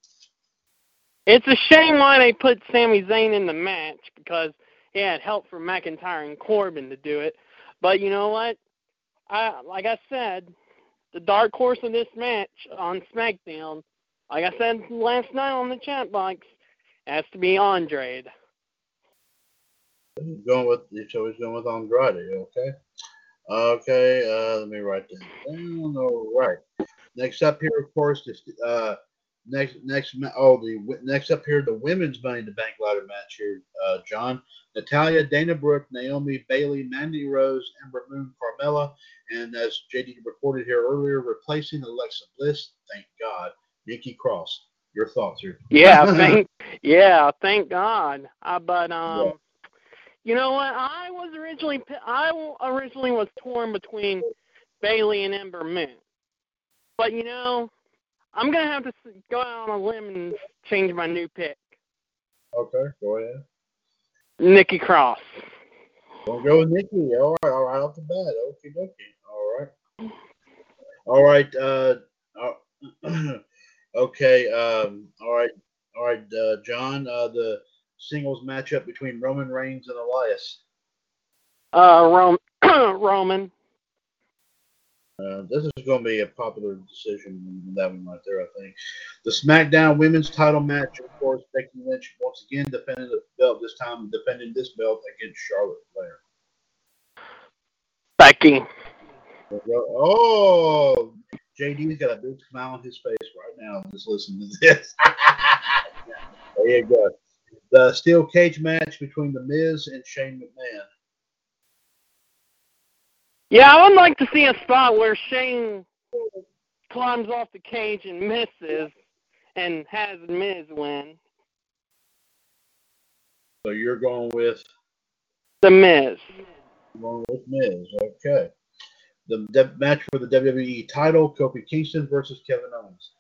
It's a shame why they put Sami Zayn in the match because he had help from McIntyre and Corbin to do it. But you know what? I like I said, the dark horse of this match on SmackDown, like I said last night on the chat box, has to be Andrade. Going with so he's going with Andrade. Okay. Okay. Uh, let me write that down. All right. Next up here, of course, is uh, next next oh the next up here the women's Money in the Bank ladder match here, uh, John. Natalya, Dana Brooke, Naomi, Bayley, Mandy Rose, Ember Moon, Carmella, and as JD reported here earlier, replacing Alexa Bliss. Thank God, Nikki Cross. Your thoughts here? Yeah, thank yeah, thank God. Uh, but um, you know what? I was originally I originally was torn between Bayley and Ember Moon, but you know, I'm gonna have to go out on a limb and change my new pick, Okay, go ahead. Nikki Cross. Don't go with Nikki. All right, all right, off the bat. Okay, dokie. All right. All right. Uh, uh, okay. Um, all right. All right, uh, John. Uh, the singles matchup between Roman Reigns and Elias. Uh, Rom- Roman. Uh, this is going to be a popular decision. That one right there, I think. The SmackDown Women's Title match, of course, Becky Lynch once again defending the belt. This time, defending this belt against Charlotte Flair. Becky. Oh, JD's got a big smile on his face right now. Just listen to this. there you go. The steel cage match between The Miz and Shane McMahon. Yeah, I would like to see a spot where Shane climbs off the cage and misses, and has Miz win. So you're going with The Miz. going with Miz. Okay. The de- match for the WWE title: Kofi Kingston versus Kevin Owens.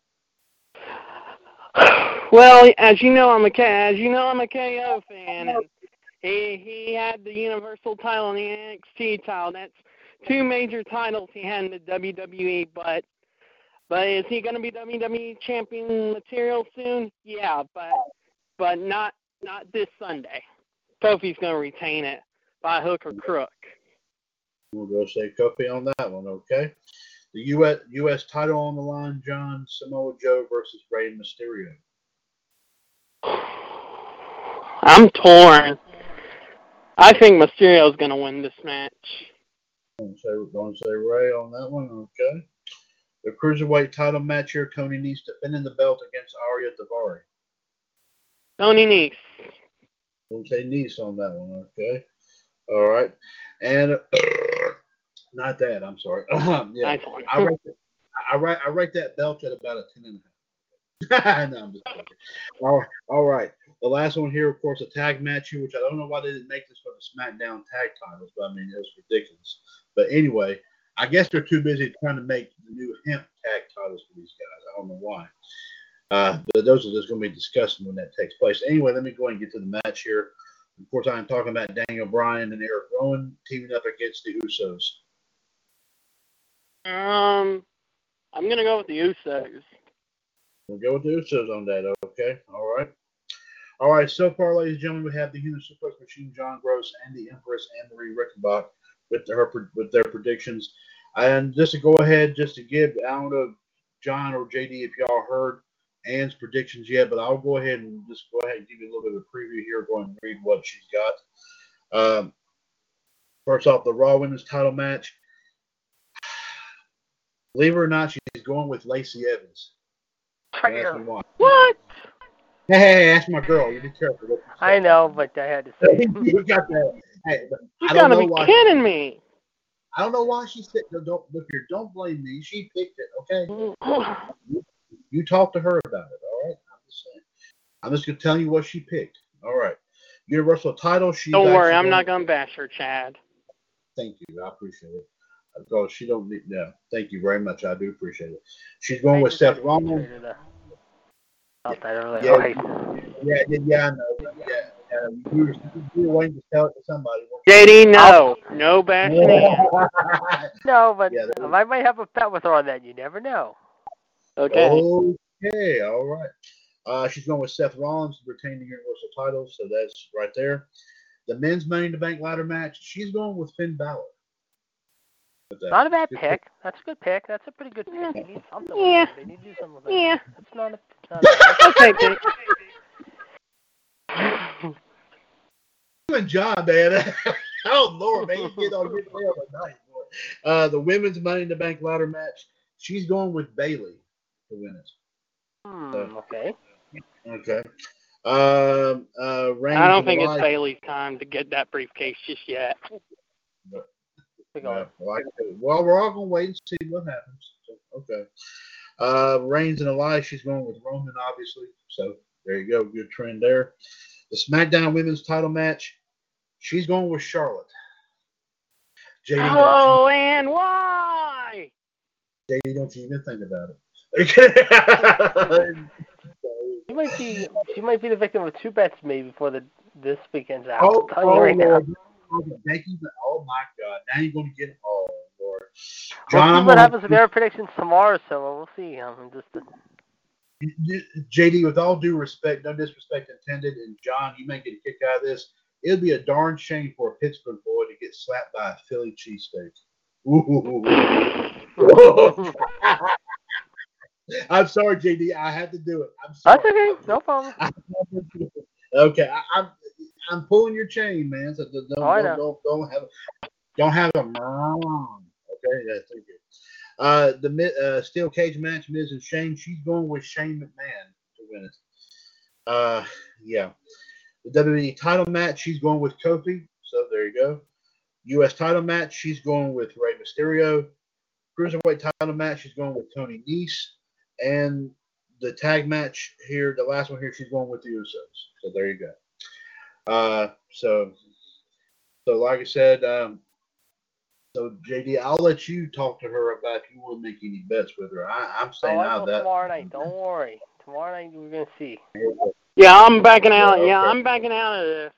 Well, as you know, I'm a K. As you know, I'm a KO fan, and he he had the Universal title and the NXT title. That's two major titles he had in the WWE. But but is he going to be WWE champion material soon? Yeah, but but not not this Sunday. Kofi's going to retain it by hook or crook. We'll go say Kofi on that one. Okay. The U.S. U.S. title on the line: John Samoa Joe versus Rey Mysterio. I'm torn. I think Mysterio's going to win this match. Don't say, don't say Rey on that one. Okay. The cruiserweight title match here: Tony Nese defending the belt against Ariya Daivari. Tony Nese. Don't say Nese on that one. Okay. All right. And not that. I'm sorry. yeah. One. I write, I rate I rate that belt at about a ten and a half. no, I'm just joking. All right, all right. The last one here, of course, a tag match here, which I don't know why they didn't make this for the SmackDown tag titles, but I mean it was ridiculous. But anyway, I guess they're too busy trying to make the new hemp tag titles for these guys. I don't know why. Uh, but those are just going to be discussed when that takes place. Anyway, let me go and get to the match here. Of course, I'm talking about Daniel Bryan and Eric Rowan teaming up against the Usos. Um, I'm gonna go with the Usos. We'll go with the Usos on that. Okay. All right. All right. So far, ladies and gentlemen, we have the Human Suplex Machine, John Gross, and the Empress Anne Marie Rickenbach with their with their predictions. And just to go ahead, just to give, I don't know, John or JD, if y'all heard Anne's predictions yet, but I'll go ahead and just go ahead and give you a little bit of a preview here. Go and read what she's got. Um, first off, the Raw Women's Title match. Believe it or not, she's going with Lacey Evans. Don't ask me Traitor. why. What? Hey, hey, hey, that's my girl. You be careful. what you say. I know, but I had to say. you got that. Hey, You gotta be kidding me. I don't know why she said. no, Don't look here. Don't blame me. She picked it. Okay. Mm. You talk to her about it. All right. I'm just saying. I'm just gonna tell you what she picked. All right. Universal title. She. Don't worry, I'm not gonna bash her, Chad. Thank you. I appreciate it. Because she don't need. No. Thank you very much. I do appreciate it. She's going with I just Seth Rollins. traitor the- Thought that earlier. Yeah. Yeah, yeah, yeah, I know. Yeah. Uh, you, were, you were waiting to tell it to somebody. weren't JD, no, no bashing you? Ann. No, but Yeah, that I might have a bet with her on that. You never know. Okay. Okay, all right. Uh, she's going with Seth Rollins to retain the Universal title, so that's right there. The men's Money in the Bank ladder match, she's going with Finn Balor. Not a bad Good pick. That's a good pick. That's a pretty good pick. They need something. Yeah. They need to do something. Yeah. It's not a. It's not a Okay, Jake. And John, man. oh, Lord, man. You get on your tail tonight, boy. Uh, the women's Money in the Bank ladder match, she's going with Bayley to win it. hmm, okay. Okay. Um, uh, Reigns I don't think it's Bayley's time to get that briefcase just yet. Yeah, well, well, we're all gonna wait and see what happens. So, okay. Uh, Reigns and Elias, she's going with Roman, obviously. So there you go, good trend there. The SmackDown Women's Title match, she's going with Charlotte. JD, Oh, and why? JD, don't you even think about it. She might be. She might be the victim of two bets maybe before the this weekend's out. oh, I'm you oh, right. Lord. Oh, Becky, oh my God! Now you're going to get oh Lord. We'll John, see what happens with their predictions tomorrow, so we'll see. Um, just JD, with all due respect, no disrespect intended, and John, you may get a kick out of this. It'd be a darn shame for a Pittsburgh boy to get slapped by a Philly cheesesteak. I'm sorry, JD. I had to do it. I'm sorry. that's okay. No problem. okay, I, I'm I'm pulling your chain, man. So don't oh, don't, Oh, don't, don't, don't have don't have a mom. Okay, yeah, thank you. Uh, the uh, steel cage match, Miz and Shane. She's going with Shane McMahon to win it. Uh, yeah. The WWE title match, she's going with Kofi. So there you go. U.S. title match, she's going with Rey Mysterio. Cruiserweight title match, she's going with Tony Nese. And the tag match here, the last one here, she's going with the Usos. So there you go. Uh, so, so like I said, um, so JD, I'll let you talk to her about if you want to make any bets with her. I, I'm Oh, saying I out will that. tomorrow night. Don't worry. Tomorrow night we're gonna see. Yeah, I'm backing out. Yeah, Yeah, okay. I'm backing out of this.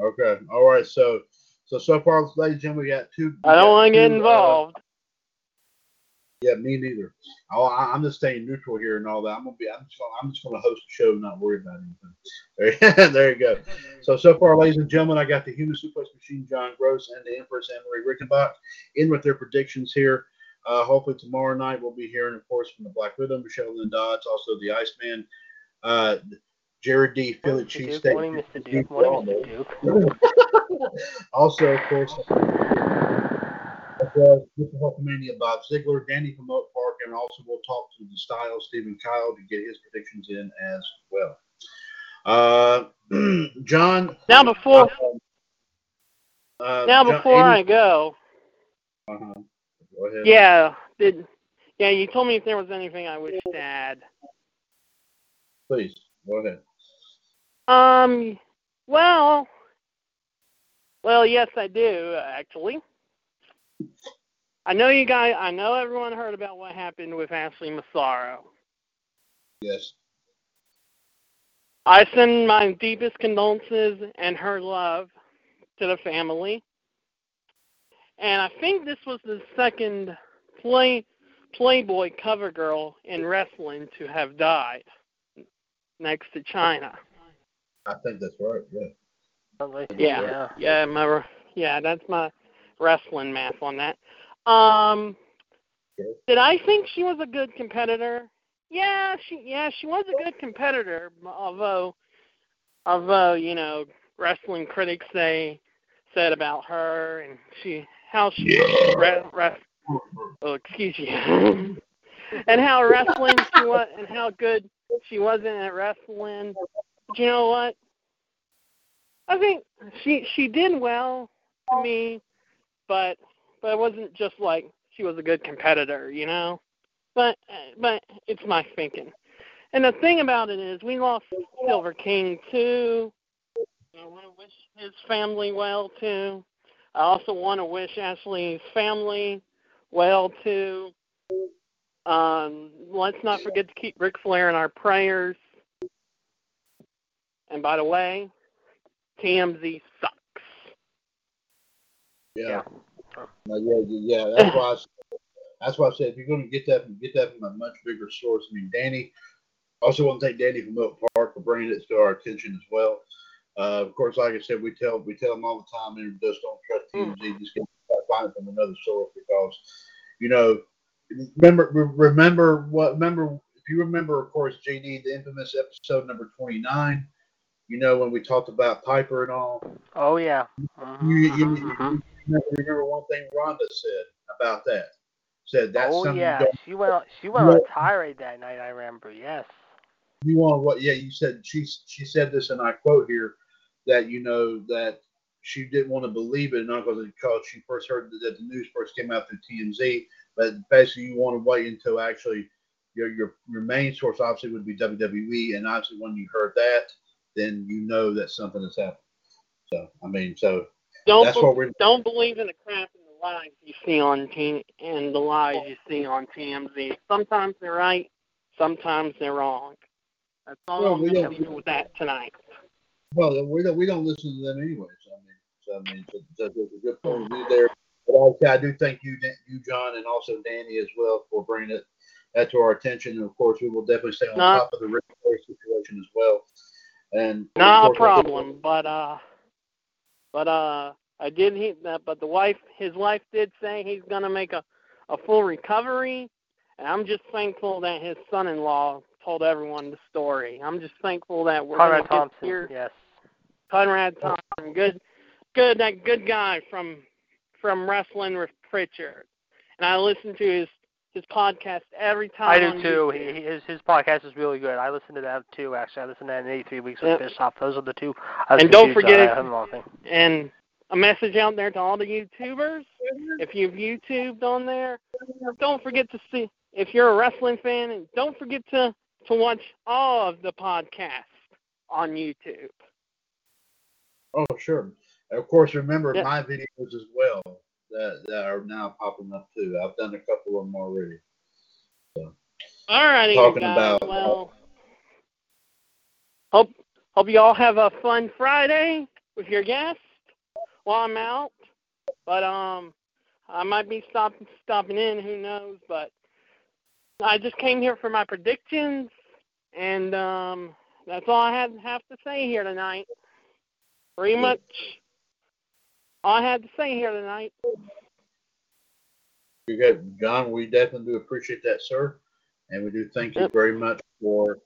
Okay. All right. So, so so far, ladies and gentlemen, we got two. I don't want to get two, uh, involved. Yeah, me neither. Oh, I, I'm just staying neutral here and all that. I'm gonna be. I'm just. Gonna, I'm just gonna host the show, and not worry about anything. There, there you go. So so far, ladies and gentlemen, I got the Human Suplex Machine, John Gross, and the Empress Anne Marie Rickenbach in with their predictions here. Uh, hopefully tomorrow night we'll be hearing, of course, from the Black Widow, Michelle Lynn Dodds, also the Iceman, uh, Jared D. Philly. Duke, morning, Mr. Duke. Morning, Mr. Duke. also, of course, well Mr. Hulkamania Bob Ziegler, Danny from Oak Park, and also we'll talk to the style Stephen Kyle to get his predictions in as well. Uh, John. Now before Uh, now John- before I go, uh-huh. Go ahead. yeah, did yeah, you told me if there was anything I wish to add. Please, go ahead. Um, well, well, yes, I do actually. I know you guys. I know everyone heard about what happened with Ashley Massaro. Yes. I send my deepest condolences and her love to the family. And I think this was the second play Playboy cover girl in wrestling to have died next to Chyna. I think that's right. Yeah. Yeah, yeah. yeah, my yeah, that's my wrestling math on that. Um, Okay. did I think she was a good competitor? Yeah, she yeah she was a good competitor. Although, although you know, wrestling critics say said about her and she how she re, re, oh excuse you and how wrestling she was and how good she wasn't at wrestling. But you know what? I think she she did well to me, but but it wasn't just like she was a good competitor, you know. But but it's my thinking. And the thing about it is, we lost Silver King too. I want to wish his family well too. I also want to wish Ashley's family well too. Um, let's not forget to keep Ric Flair in our prayers. And by the way, TMZ sucks. Yeah. Yeah. No, yeah, yeah, yeah. That's why. I, said- that's why I said if you're going to get that, get that from a much bigger source. I mean, Danny. Also, want to thank Danny from Oak Park for bringing it to our attention as well. Uh, of course, like I said, we tell we tell them all the time, and just don't trust TMZ. Just get find it from another source because, you know, remember remember what remember if you remember, of course, JD the infamous episode number twenty nine. You know when we talked about Piper and all. Oh yeah. Mhm, You, you, you mhm. Remember, one thing Rhonda said about that. Said that's oh something yeah, she went on, she went on a tirade that night. I remember. Yes. you want what? Yeah, you said she she said this, and I quote here that you know that she didn't want to believe it, not because she first heard that the news first came out through TMZ, but basically you want to wait until actually your your your main source obviously would be WWE, and obviously when you heard that, then you know that something has happened. So I mean, so Don't that's be- what we're don't believe in the crap and the lies you see on T and the lies you see on TMZ. Sometimes they're right, sometimes they're wrong. That's all Well, I'm we going to with that tonight. Well, we don't we don't listen to them anyway. So I mean, so I mean, so, so there's a good point of view there. But also, I do thank you, you John, and also Danny as well for bringing it that to our attention. And of course, we will definitely stay on Not- top of the situation as well. And Not a course, I think- problem, but uh, but uh, I did hear that. But the wife, his wife, did say he's going to make a a full recovery, and I'm just thankful that his son-in-law told everyone the story. I'm just thankful that we're Conrad to Thompson. hear Yes. Conrad Thompson, good, good, that good guy from from wrestling with Prichard, and I listened to his his podcast every time. I do too. He, his his podcast is really good. I listen to that too. Actually, I listen to that in 83 weeks with Yep. Bischoff. Those are the two. I And don't forget if- I have them all thing. And a message out there to all the YouTubers: mm-hmm. if you've YouTubed on there, don't forget to see. If you're a wrestling fan, and don't forget to to watch all of the podcasts on YouTube. Oh, sure. And of course, remember Yeah. my videos as well that, that are now popping up too. I've done a couple of them already. All righty, Talking guys. about- well, hope hope you all have a fun Friday with your guest while I'm out. But um, I might be stopping stopping in. Who knows? But I just came here for my predictions, and um, that's all I had have to say here tonight. Pretty much I had to say here tonight. You got John. We definitely do appreciate that, sir, and we do thank you very much for,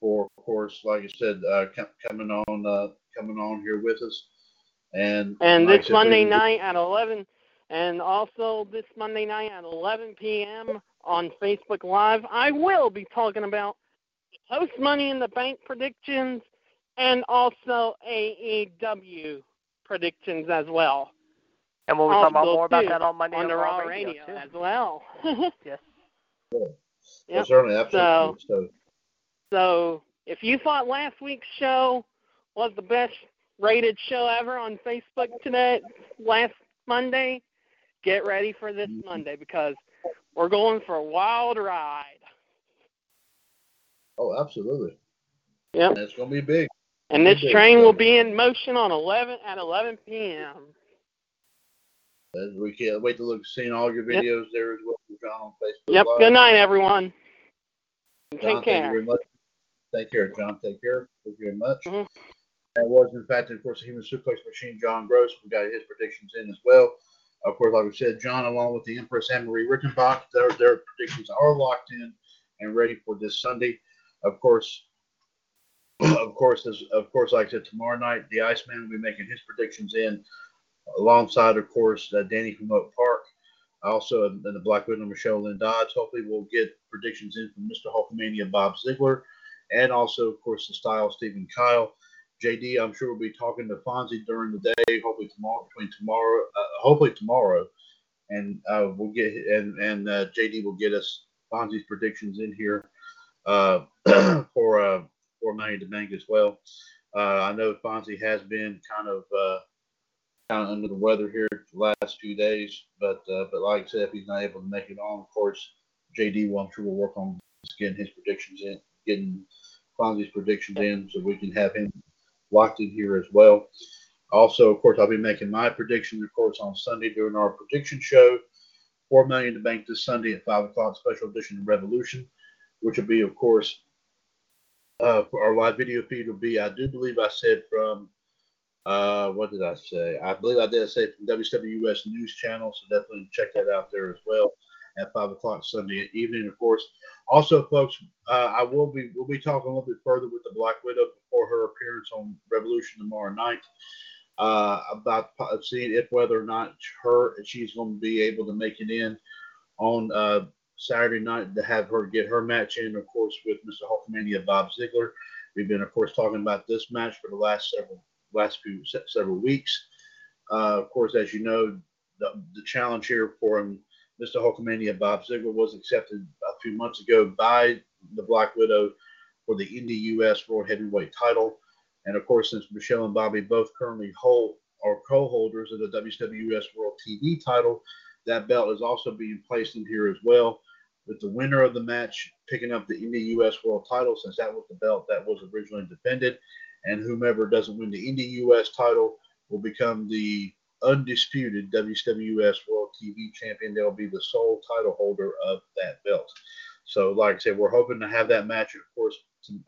for of course, like I said, uh, com- coming on, uh, coming on here with us. And And like this said, Monday we- night at 11, and also this Monday night at 11 p.m. on Facebook Live, I will be talking about post Money in the Bank predictions and also AEW predictions as well And um, we'll be talking about more about that on Monday on the Raw Raw Radio, Radio too. as well. Yes. Well, Yep. certainly, absolutely. So, So if you thought last week's show was the best rated show ever on Facebook today, last Monday, get ready for this mm-hmm. Monday because we're going for a wild ride. oh, absolutely. Yeah. It's going to be big. And this train will be in motion on 11 at 11 p.m. And we can't wait to look seeing all your Yep. videos there as well, John, on Facebook. Yep. Live. Good night, everyone. John, Take care. Thank you very much. Take care, John. Take care. Thank you very much. Mhm. That was, in fact, of course, the human suplex machine, John Gross. We got his predictions in as well. Of course, like we said, John, along with the Empress Anne Marie Rickenbach, their, their predictions are locked in and ready for this Sunday. Of course, of course, as, of course, like I said, tomorrow night, the Iceman will be making his predictions in alongside, of course, uh, Danny from Oak Park. Also, and the Black Widow, Michelle Lynn Dodds. Hopefully, we'll get predictions in from Mr. Hulkamania, Bob Ziegler, and also, of course, the style Stephen Kyle. JD, I'm sure we'll be talking to Fonzie during the day. Hopefully tomorrow, between tomorrow, uh, hopefully tomorrow, and uh, we'll get and and uh, JD will get us Fonzie's predictions in here uh, for uh, for to Bank as well. Uh, I know Fonzie has been kind of uh, kind of under the weather here the last few days, but uh, but like I said, if he's not able to make it on, of course, JD will I'm sure will work on getting his predictions in, getting Fonzie's predictions in, so we can have him locked in here as well. Also, of course, I'll be making my predictions, of course, on Sunday during our prediction show. Four million to bank this Sunday at five o'clock, special edition of Revolution, which will be, of course, uh, for our live video feed will be. I do believe I said from. Uh, what did I say? I believe I did say from WWS News Channel, so definitely check that out there as well at five o'clock Sunday evening, of course. Also, folks, uh, I will be we'll be talking a little bit further with the Black Widow before her appearance on Revolution tomorrow night uh, about seeing if whether or not her she's going to be able to make it in on uh, Saturday night to have her get her match in, of course, with Mr. Hulkamania Bob Ziegler. We've been, of course, talking about this match for the last several last few several weeks. Uh, of course, as you know, the, the challenge here for him, Mr. Hulkamania Bob Ziegler was accepted a few months ago by the Black Widow for the Indy US World Heavyweight title. And of course, since Michelle and Bobby both currently hold are co-holders of the WWS World TV title, that belt is also being placed in here as well. With the winner of the match picking up the Indie US World title, since that was the belt that was originally defended, and whomever doesn't win the Indie US title will become the undisputed WWS World TV champion. They'll be the sole title holder of that belt. So, like I said, we're hoping to have that match, of course,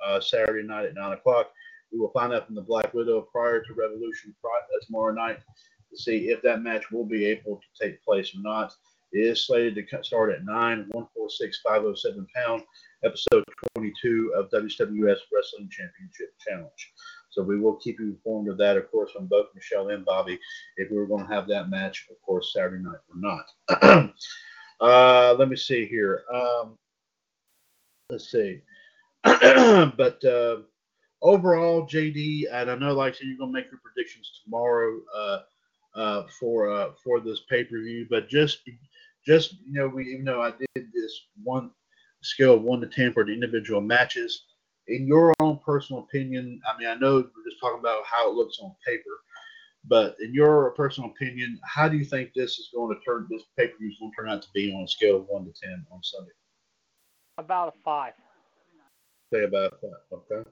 uh, Saturday night at nine o'clock. We will find out from the Black Widow prior to Revolution uh, tomorrow night to see if that match will be able to take place or not. Is slated to start at 9, 146, 507 pound, episode 22 of WWS Wrestling Championship Challenge. So we will keep you informed of that, of course, from both Michelle and Bobby, if we were going to have that match, of course, Saturday night or not. uh, let me see here. Um, let's see. but uh, overall, JD, and I know, like I said, you're going to make your predictions tomorrow uh, uh, for uh, for this pay per view. But just just you know, we even though I did this one scale of one to ten for the individual matches, in your own personal opinion, I mean, I know we're just talking about how it looks on paper, but in your personal opinion, how do you think this is going to turn? This pay per view is going to turn out to be on a scale of one to ten on Sunday? About a five. say about that. Okay.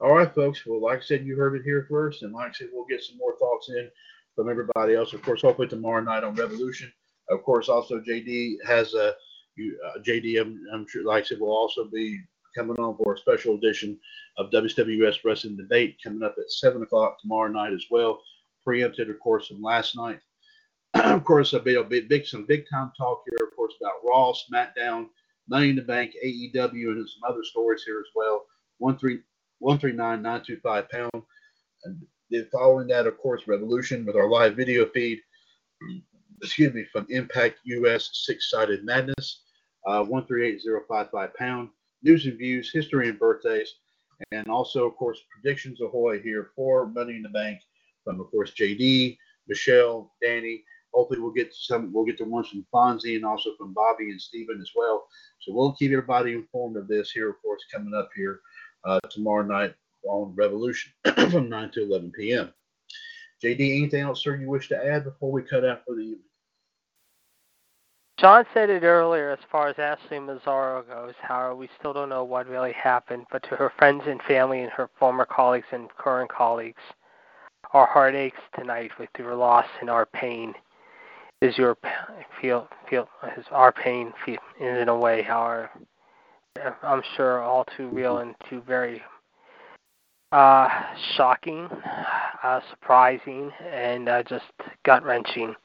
All right, folks. Well, like I said, you heard it here first, and like I said, we'll get some more thoughts in from everybody else. Of course, hopefully tomorrow night on Revolution. Of course, also JD has a uh, JD. I'm, I'm sure, like I said, will also be coming on for a special edition of WWS Wrestling Debate coming up at seven o'clock tomorrow night as well. Preempted, of course, from last night. of course, there'll be a big, some big time talk here, of course, about Raw, SmackDown, Money in the Bank, AEW, and some other stories here as well. One three one three nine nine two five pound. And following that, of course, Revolution with our live video feed. Excuse me, from Impact US Six Sided Madness. Uh, one three eight zero five five pound. News and views, history and birthdays, and also, of course, predictions ahoy here for Money in the Bank from, of course, JD, Michelle, Danny. Hopefully, we'll get some. We'll get the ones from Fonzie and also from Bobby and Steven as well. So we'll keep everybody informed of this here, of course, coming up here uh, tomorrow night on Revolution from 9 to 11 p.m. JD, anything else, sir, you wish to add before we cut out for the evening? John said it earlier as far as Ashley Massaro goes, how we still don't know what really happened, but to her friends and family and her former colleagues and current colleagues, our heart aches tonight with your loss and our pain. is your feel feel is our pain feel, in a way our I'm sure all too real and too very uh, shocking, uh, surprising, and uh, just gut wrenching.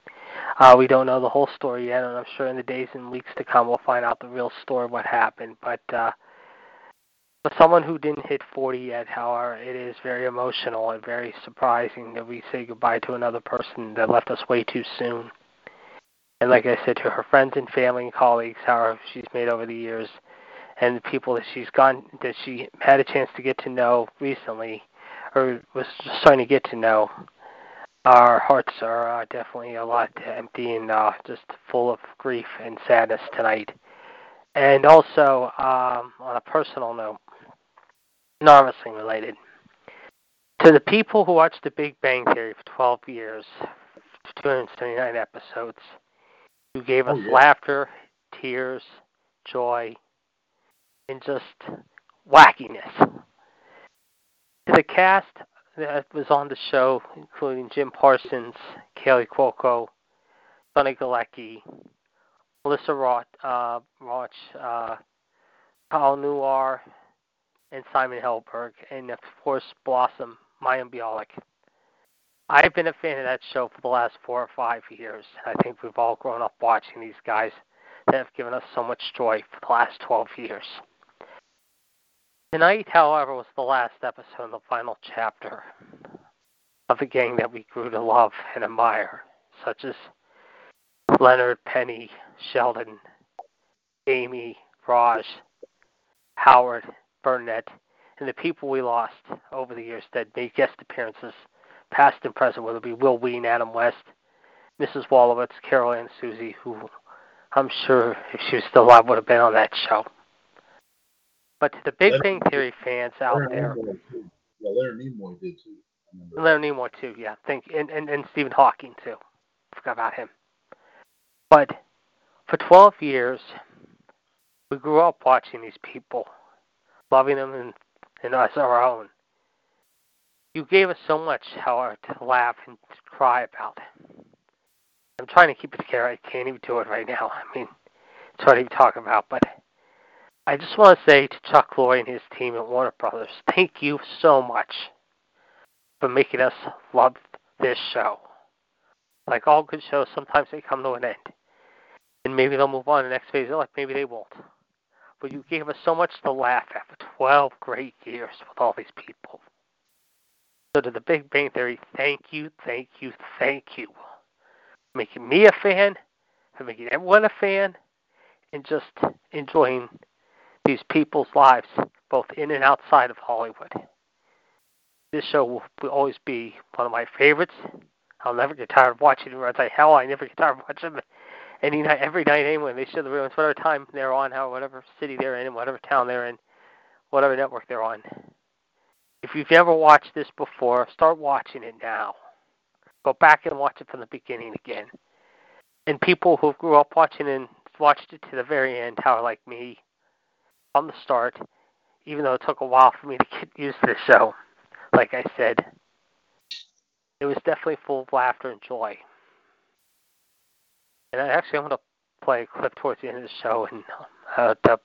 Uh, we don't know the whole story yet, and I'm sure in the days and weeks to come we'll find out the real story of what happened. But uh, for someone who didn't hit 40 yet, however, it is very emotional and very surprising that we say goodbye to another person that left us way too soon. And like I said, to her friends and family and colleagues, however she's made over the years, and the people that she's gone that she had a chance to get to know recently, or was just starting to get to know, our hearts are uh, definitely a lot empty and uh, just full of grief and sadness tonight. And also, um, on a personal note, wrestling related, to the people who watched The Big Bang Theory for 12 years, 279 episodes, who gave us oh, yeah. laughter, tears, joy, and just wackiness. To the cast that was on the show, including Jim Parsons, Kaley Cuoco, Johnny Galecki, Melissa Roth, uh, Rauch, uh, Kunal Nayyar, and Simon Helberg, and of course Blossom, Mayim Bialik. I've been a fan of that show for the last four or five years. I think we've all grown up watching these guys that have given us so much joy for the last 12 years. Tonight, however, was the last episode and the final chapter of a gang that we grew to love and admire, such as Leonard, Penny, Sheldon, Amy, Raj, Howard, Burnett, and the people we lost over the years that made guest appearances, past and present, whether it be Wil Wheaton, Adam West, Mrs. Wolowitz, Carol Ann Susi, who I'm sure if she was still alive would have been on that show. But to the Big Bang Theory fans out Leonard there, yeah, Leonard Nimoy did too. Leonard Nimoy too, yeah. Think and, and and Stephen Hawking too. Forgot about him. But for 12 years, we grew up watching these people, loving them and, and as our own. You gave us so much, however, to laugh and to cry about. I'm trying to keep it together. I can't even do it right now. I mean, it's hard to even talk about, but I just want to say to Chuck Lorre and his team at Warner Brothers, thank you so much for making us love this show. Like all good shows, sometimes they come to an end. And maybe they'll move on to the next phase of life, maybe they won't. But you gave us so much to laugh for 12 great years with all these people. So to the Big Bang Theory, thank you, thank you, thank you. Making me a fan, for making everyone a fan, and just enjoying these people's lives, both in and outside of Hollywood. This show will always be one of my favorites. I'll never get tired of watching it. Tell you, hell, I never get tired of watching it any night, every night anyway. They show the reruns, whatever time they're on, how whatever city they're in, whatever town they're in, whatever network they're on. If you've never watched this before, start watching it now. Go back and watch it from the beginning again. And people who grew up watching and watched it to the very end, how like me, from the start, even though it took a while for me to get used to the show. Like I said, it was definitely full of laughter and joy. And I actually want to play a clip towards the end of the show and uh, that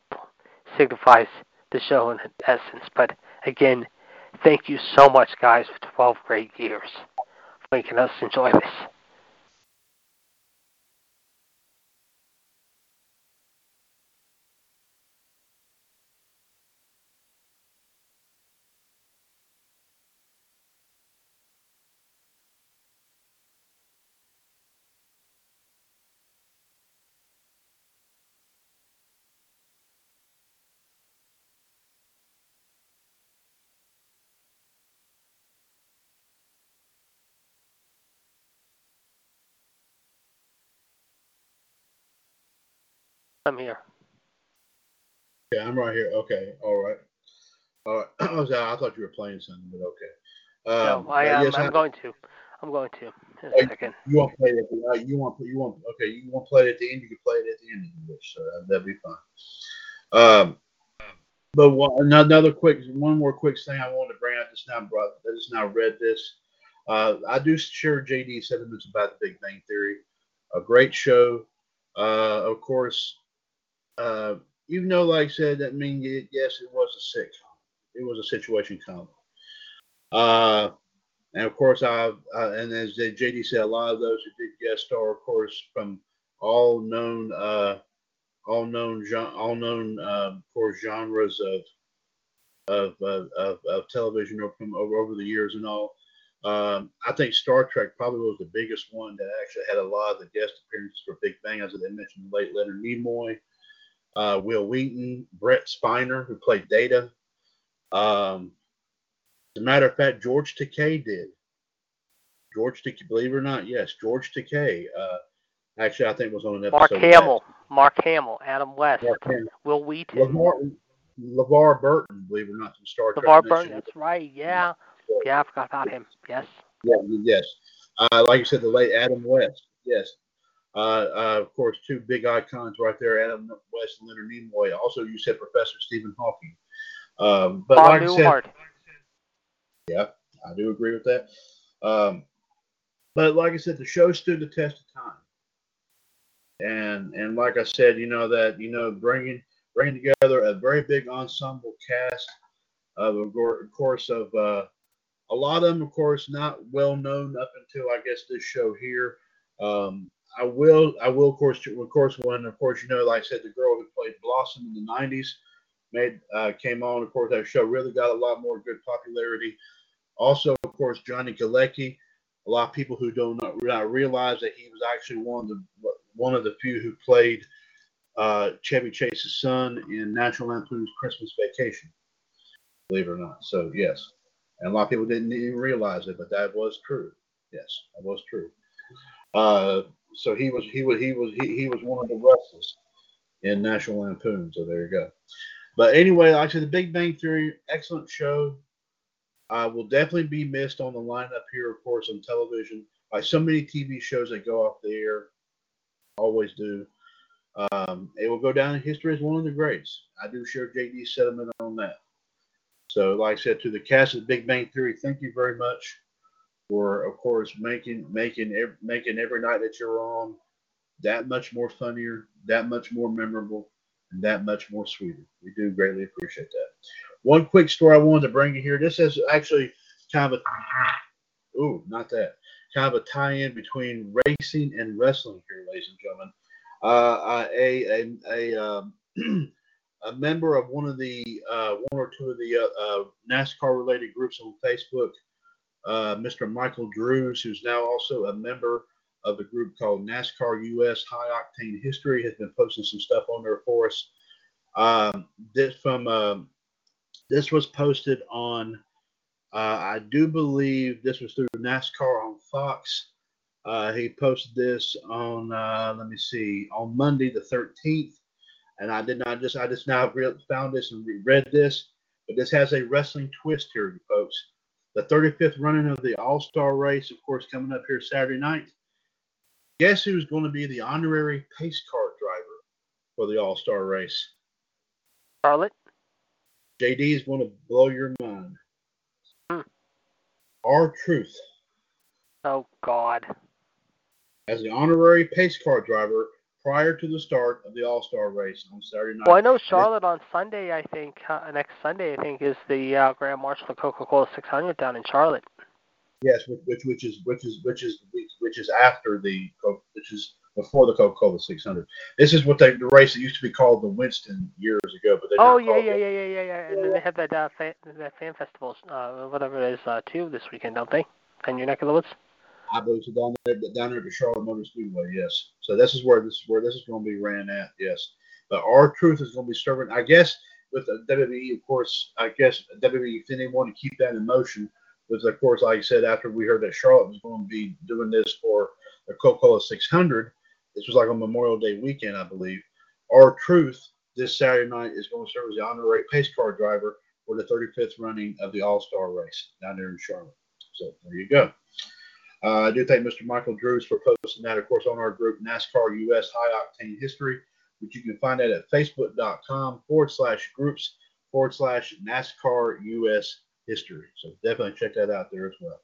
signifies the show in essence. But again, thank you so much, guys, for 12 great years for making us enjoy this. I'm here. Yeah, I'm right here. Okay, all right. All right. I was I thought you were playing something, but okay. Um, no, I am. Yes, I'm I, going to. I'm going to. In a second. You won't play it? Uh, you want you want okay? You want to play it at the end? You can play it at the end if you wish. So that'd be fine. Um, but one, another quick, one more quick thing I wanted to bring up just now, brought, I just now read this. Uh, I do share JD sentiments about the Big Bang Theory. a great show. Uh, of course, uh, even though, like I said, that mean it, yes, it was a sitcom. It was a situation comedy. Uh, and of course, I uh, and as JD said, a lot of those who did guest star, of course, from all known, uh, all known, all known, uh, course, genres of of, of, of, of television from over, over the years and all. Um, I think Star Trek probably was the biggest one that actually had a lot of the guest appearances for Big Bang, as they mentioned, late Leonard Nimoy, uh, Wil Wheaton, Brent Spiner, who played Data. Um, as a matter of fact, George Takei did. George Takei, believe it or not, yes, George Takei. Uh, actually, I think was on an episode. Mark Hamill, Mark Hamill, Adam West, Hamill. Wil Wheaton. LeVar, LeVar Burton, believe it or not, from Star Trek. LeVar Burton, that's right. Yeah. Yeah, I forgot about him. Yes. Yeah, yes. Uh, like you said, the late Adam West. Yes. Uh, uh, of course, two big icons right there, Adam West and Leonard Nimoy. Also, you said Professor Stephen Hawking. Um, but Bob like Newhart. I said, yeah, I do agree with that. Um, but like I said, the show stood the test of time. And and like I said, you know that you know bringing bringing together a very big ensemble cast of of course of uh, a lot of them, of course, not well known up until I guess this show here. Um, I will, I will, of course, of course, when of course you know, like I said, the girl who played Blossom in the '90s made uh, came on. Of course, that show really got a lot more good popularity. Also, of course, Johnny Galecki. A lot of people who don't not realize that he was actually one of the one of the few who played uh, Chevy Chase's son in National Lampoon's Christmas Vacation. Believe it or not. So yes, and a lot of people didn't even realize it, but that was true. Yes, that was true. Uh, so he was he was he was he, he was one of the wrestlers in National Lampoon. So there you go. But anyway, like I said, The Big Bang Theory, excellent show. Uh, will definitely be missed on the lineup here, of course, on television by so many TV shows that go off the air. Always do. Um, it will go down in history as one of the greats. I do share JD's sentiment on that. So, like I said, to the cast of Big Bang Theory, thank you very much for, of course, making making every, making every night that you're on that much more funnier, that much more memorable, and that much more sweeter. We do greatly appreciate that. One quick story I wanted to bring you here. This is actually kind of a, ooh, not that, kind of a tie-in between racing and wrestling here, ladies and gentlemen. Uh, a a a, um, a member of one of the uh, one or two of the uh, uh NASCAR-related groups on Facebook, uh, Mr. Michael Drews, who's now also a member of the group called NASCAR US High Octane History, has been posting some stuff on there for us. Um, this from um, this was posted on, uh, I do believe this was through NASCAR on Fox. Uh, he posted this on, uh, let me see, on Monday the 13th, and I did not just, I just now re- found this and read this, but this has a wrestling twist here, folks. The 35th running of the All Star race, of course, coming up here Saturday night. Guess who's going to be the honorary pace car driver for the All Star race? Charlotte. JD is going to blow your mind. Hmm. R-Truth. Oh God. As the honorary pace car driver prior to the start of the All Star race on Saturday night. Well, I know Charlotte on Sunday. I think uh, next Sunday. I think is the uh, Grand Marshal of Coca-Cola 600 down in Charlotte. Yes, which which is which is which is which is after the which is before the Coca-Cola 600. This is what they, the race that used to be called the Winston years ago, but they oh yeah yeah yeah yeah yeah yeah, and then they have that uh, fan, that fan festival, uh, whatever it is, uh, too this weekend, don't they? In your neck of the woods. I believe so down there, down there at the Charlotte Motor Speedway. Yes. So this is where this is where this is going to be ran at. Yes. But R-Truth is going to be serving. I guess with the WWE, of course. I guess WWE, if they want to keep that in motion, with of course, like I said, after we heard that Charlotte was going to be doing this for the Coca-Cola 600, this was like on Memorial Day weekend, I believe. R-Truth this Saturday night is going to serve as the honorary pace car driver for the 35th running of the All Star race down there in Charlotte. So there you go. Uh, I do thank Mr. Michael Drews for posting that, of course, on our group NASCAR US High Octane History, which you can find that at facebook.com forward slash groups forward slash NASCAR US History. So definitely check that out there as well.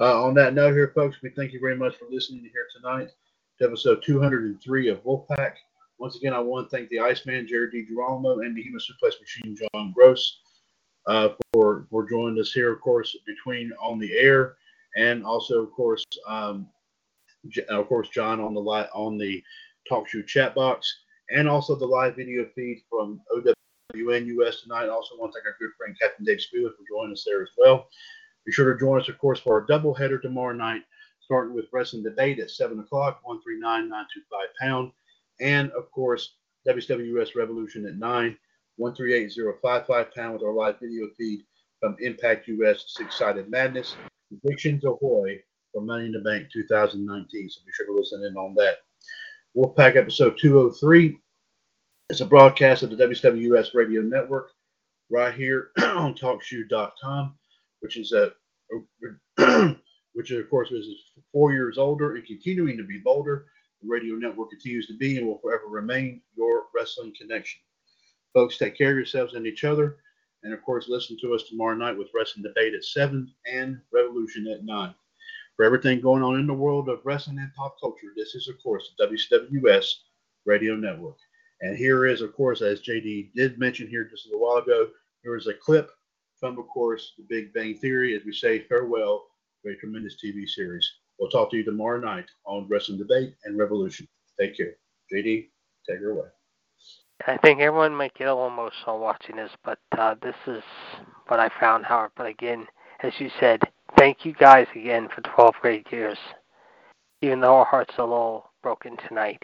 Uh, on that note, here, folks, we thank you very much for listening here tonight. to episode 203 of Wolfpac. Once again, I want to thank the Iceman, Jared DiGirolamo, and the Human Suplex Machine, John Gross, uh, for, for joining us here, of course, between on the air, and also, of course, um, of course, John on the li- on the talk show chat box, and also the live video feed from OWNUS tonight. Also, want to thank our good friend Captain Dave Spieler for joining us there as well. Be sure to join us, of course, for our doubleheader tomorrow night, starting with Wrestling Debate at 7 o'clock, 139925 pound. And, of course, WWS Revolution at 9, 138055 pound with our live video feed from Impact US Six Sided Madness, Predictions Ahoy for Money in the Bank 2019. So be sure to listen in on that. Wolfpac episode 203 It's a broadcast of the WWS Radio Network right here on TalkShoe.com, which is a which of course is four years older and continuing to be bolder. The radio network continues to be and will forever remain your wrestling connection. Folks, take care of yourselves and each other. And of course, listen to us tomorrow night with Wrestling Debate at 7 and Revolution at 9. For everything going on in the world of wrestling and pop culture, this is, of course, the WWS Radio Network. And here is, of course, as JD did mention here just a little while ago, here is a clip from, of course, The Big Bang Theory as we say farewell to a tremendous TV series. We'll talk to you tomorrow night on Wrestling Debate and Revolution. Take care. JD, take her away. I think everyone might get a little emotional watching this, but uh, this is what I found, Howard. But again, as you said, thank you guys again for 12 great years. Even though our hearts are a little broken tonight,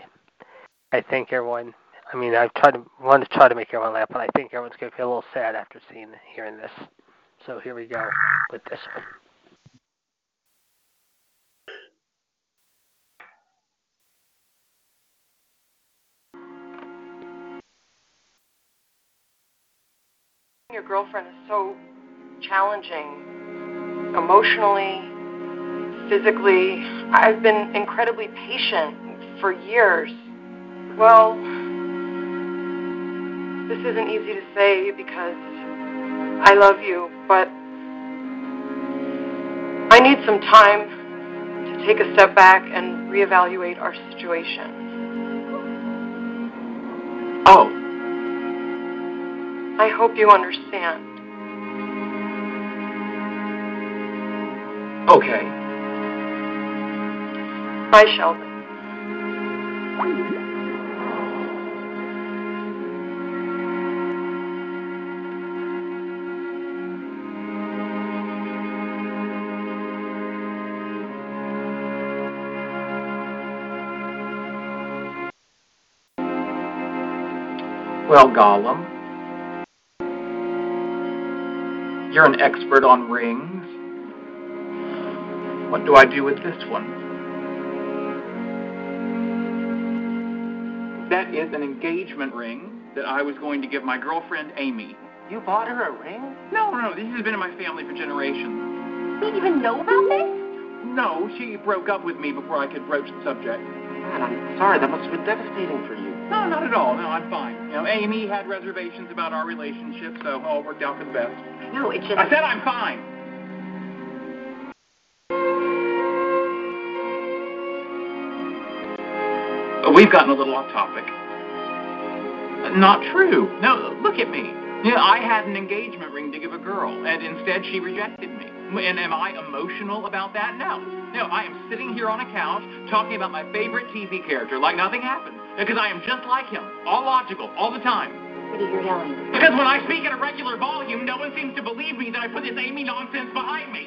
I think everyone. I mean, I've tried to want to try to make everyone laugh, but I think everyone's going to feel a little sad after seeing hearing this. So here we go with this one. Your girlfriend is so challenging emotionally, physically. I've been incredibly patient for years. Well, this isn't easy to say because I love you, but I need some time to take a step back and reevaluate our situation. Hope you understand. okay. Bye, Sheldon. Well, Gollum, you're an expert on rings. What do I do with this one? That is an engagement ring that I was going to give my girlfriend Amy. You bought her a ring? No, no, no. This has been in my family for generations. You didn't even know about this? No, she broke up with me before I could broach the subject. Man, I'm sorry. That must have been devastating for you. No, not at all. No, I'm fine. You know, Amy had reservations about our relationship, so all worked out for the best. No, it just. I said I'm fine. We've gotten a little off topic. Not true. No, look at me. You know, I had an engagement ring to give a girl, and instead she rejected me. And am I emotional about that? No. No, I am sitting here on a couch talking about my favorite TV character like nothing happened. Because I am just like him, all logical, all the time. What are you yelling? Because when I speak at a regular volume, no one seems to believe me that I put this Amy nonsense behind me.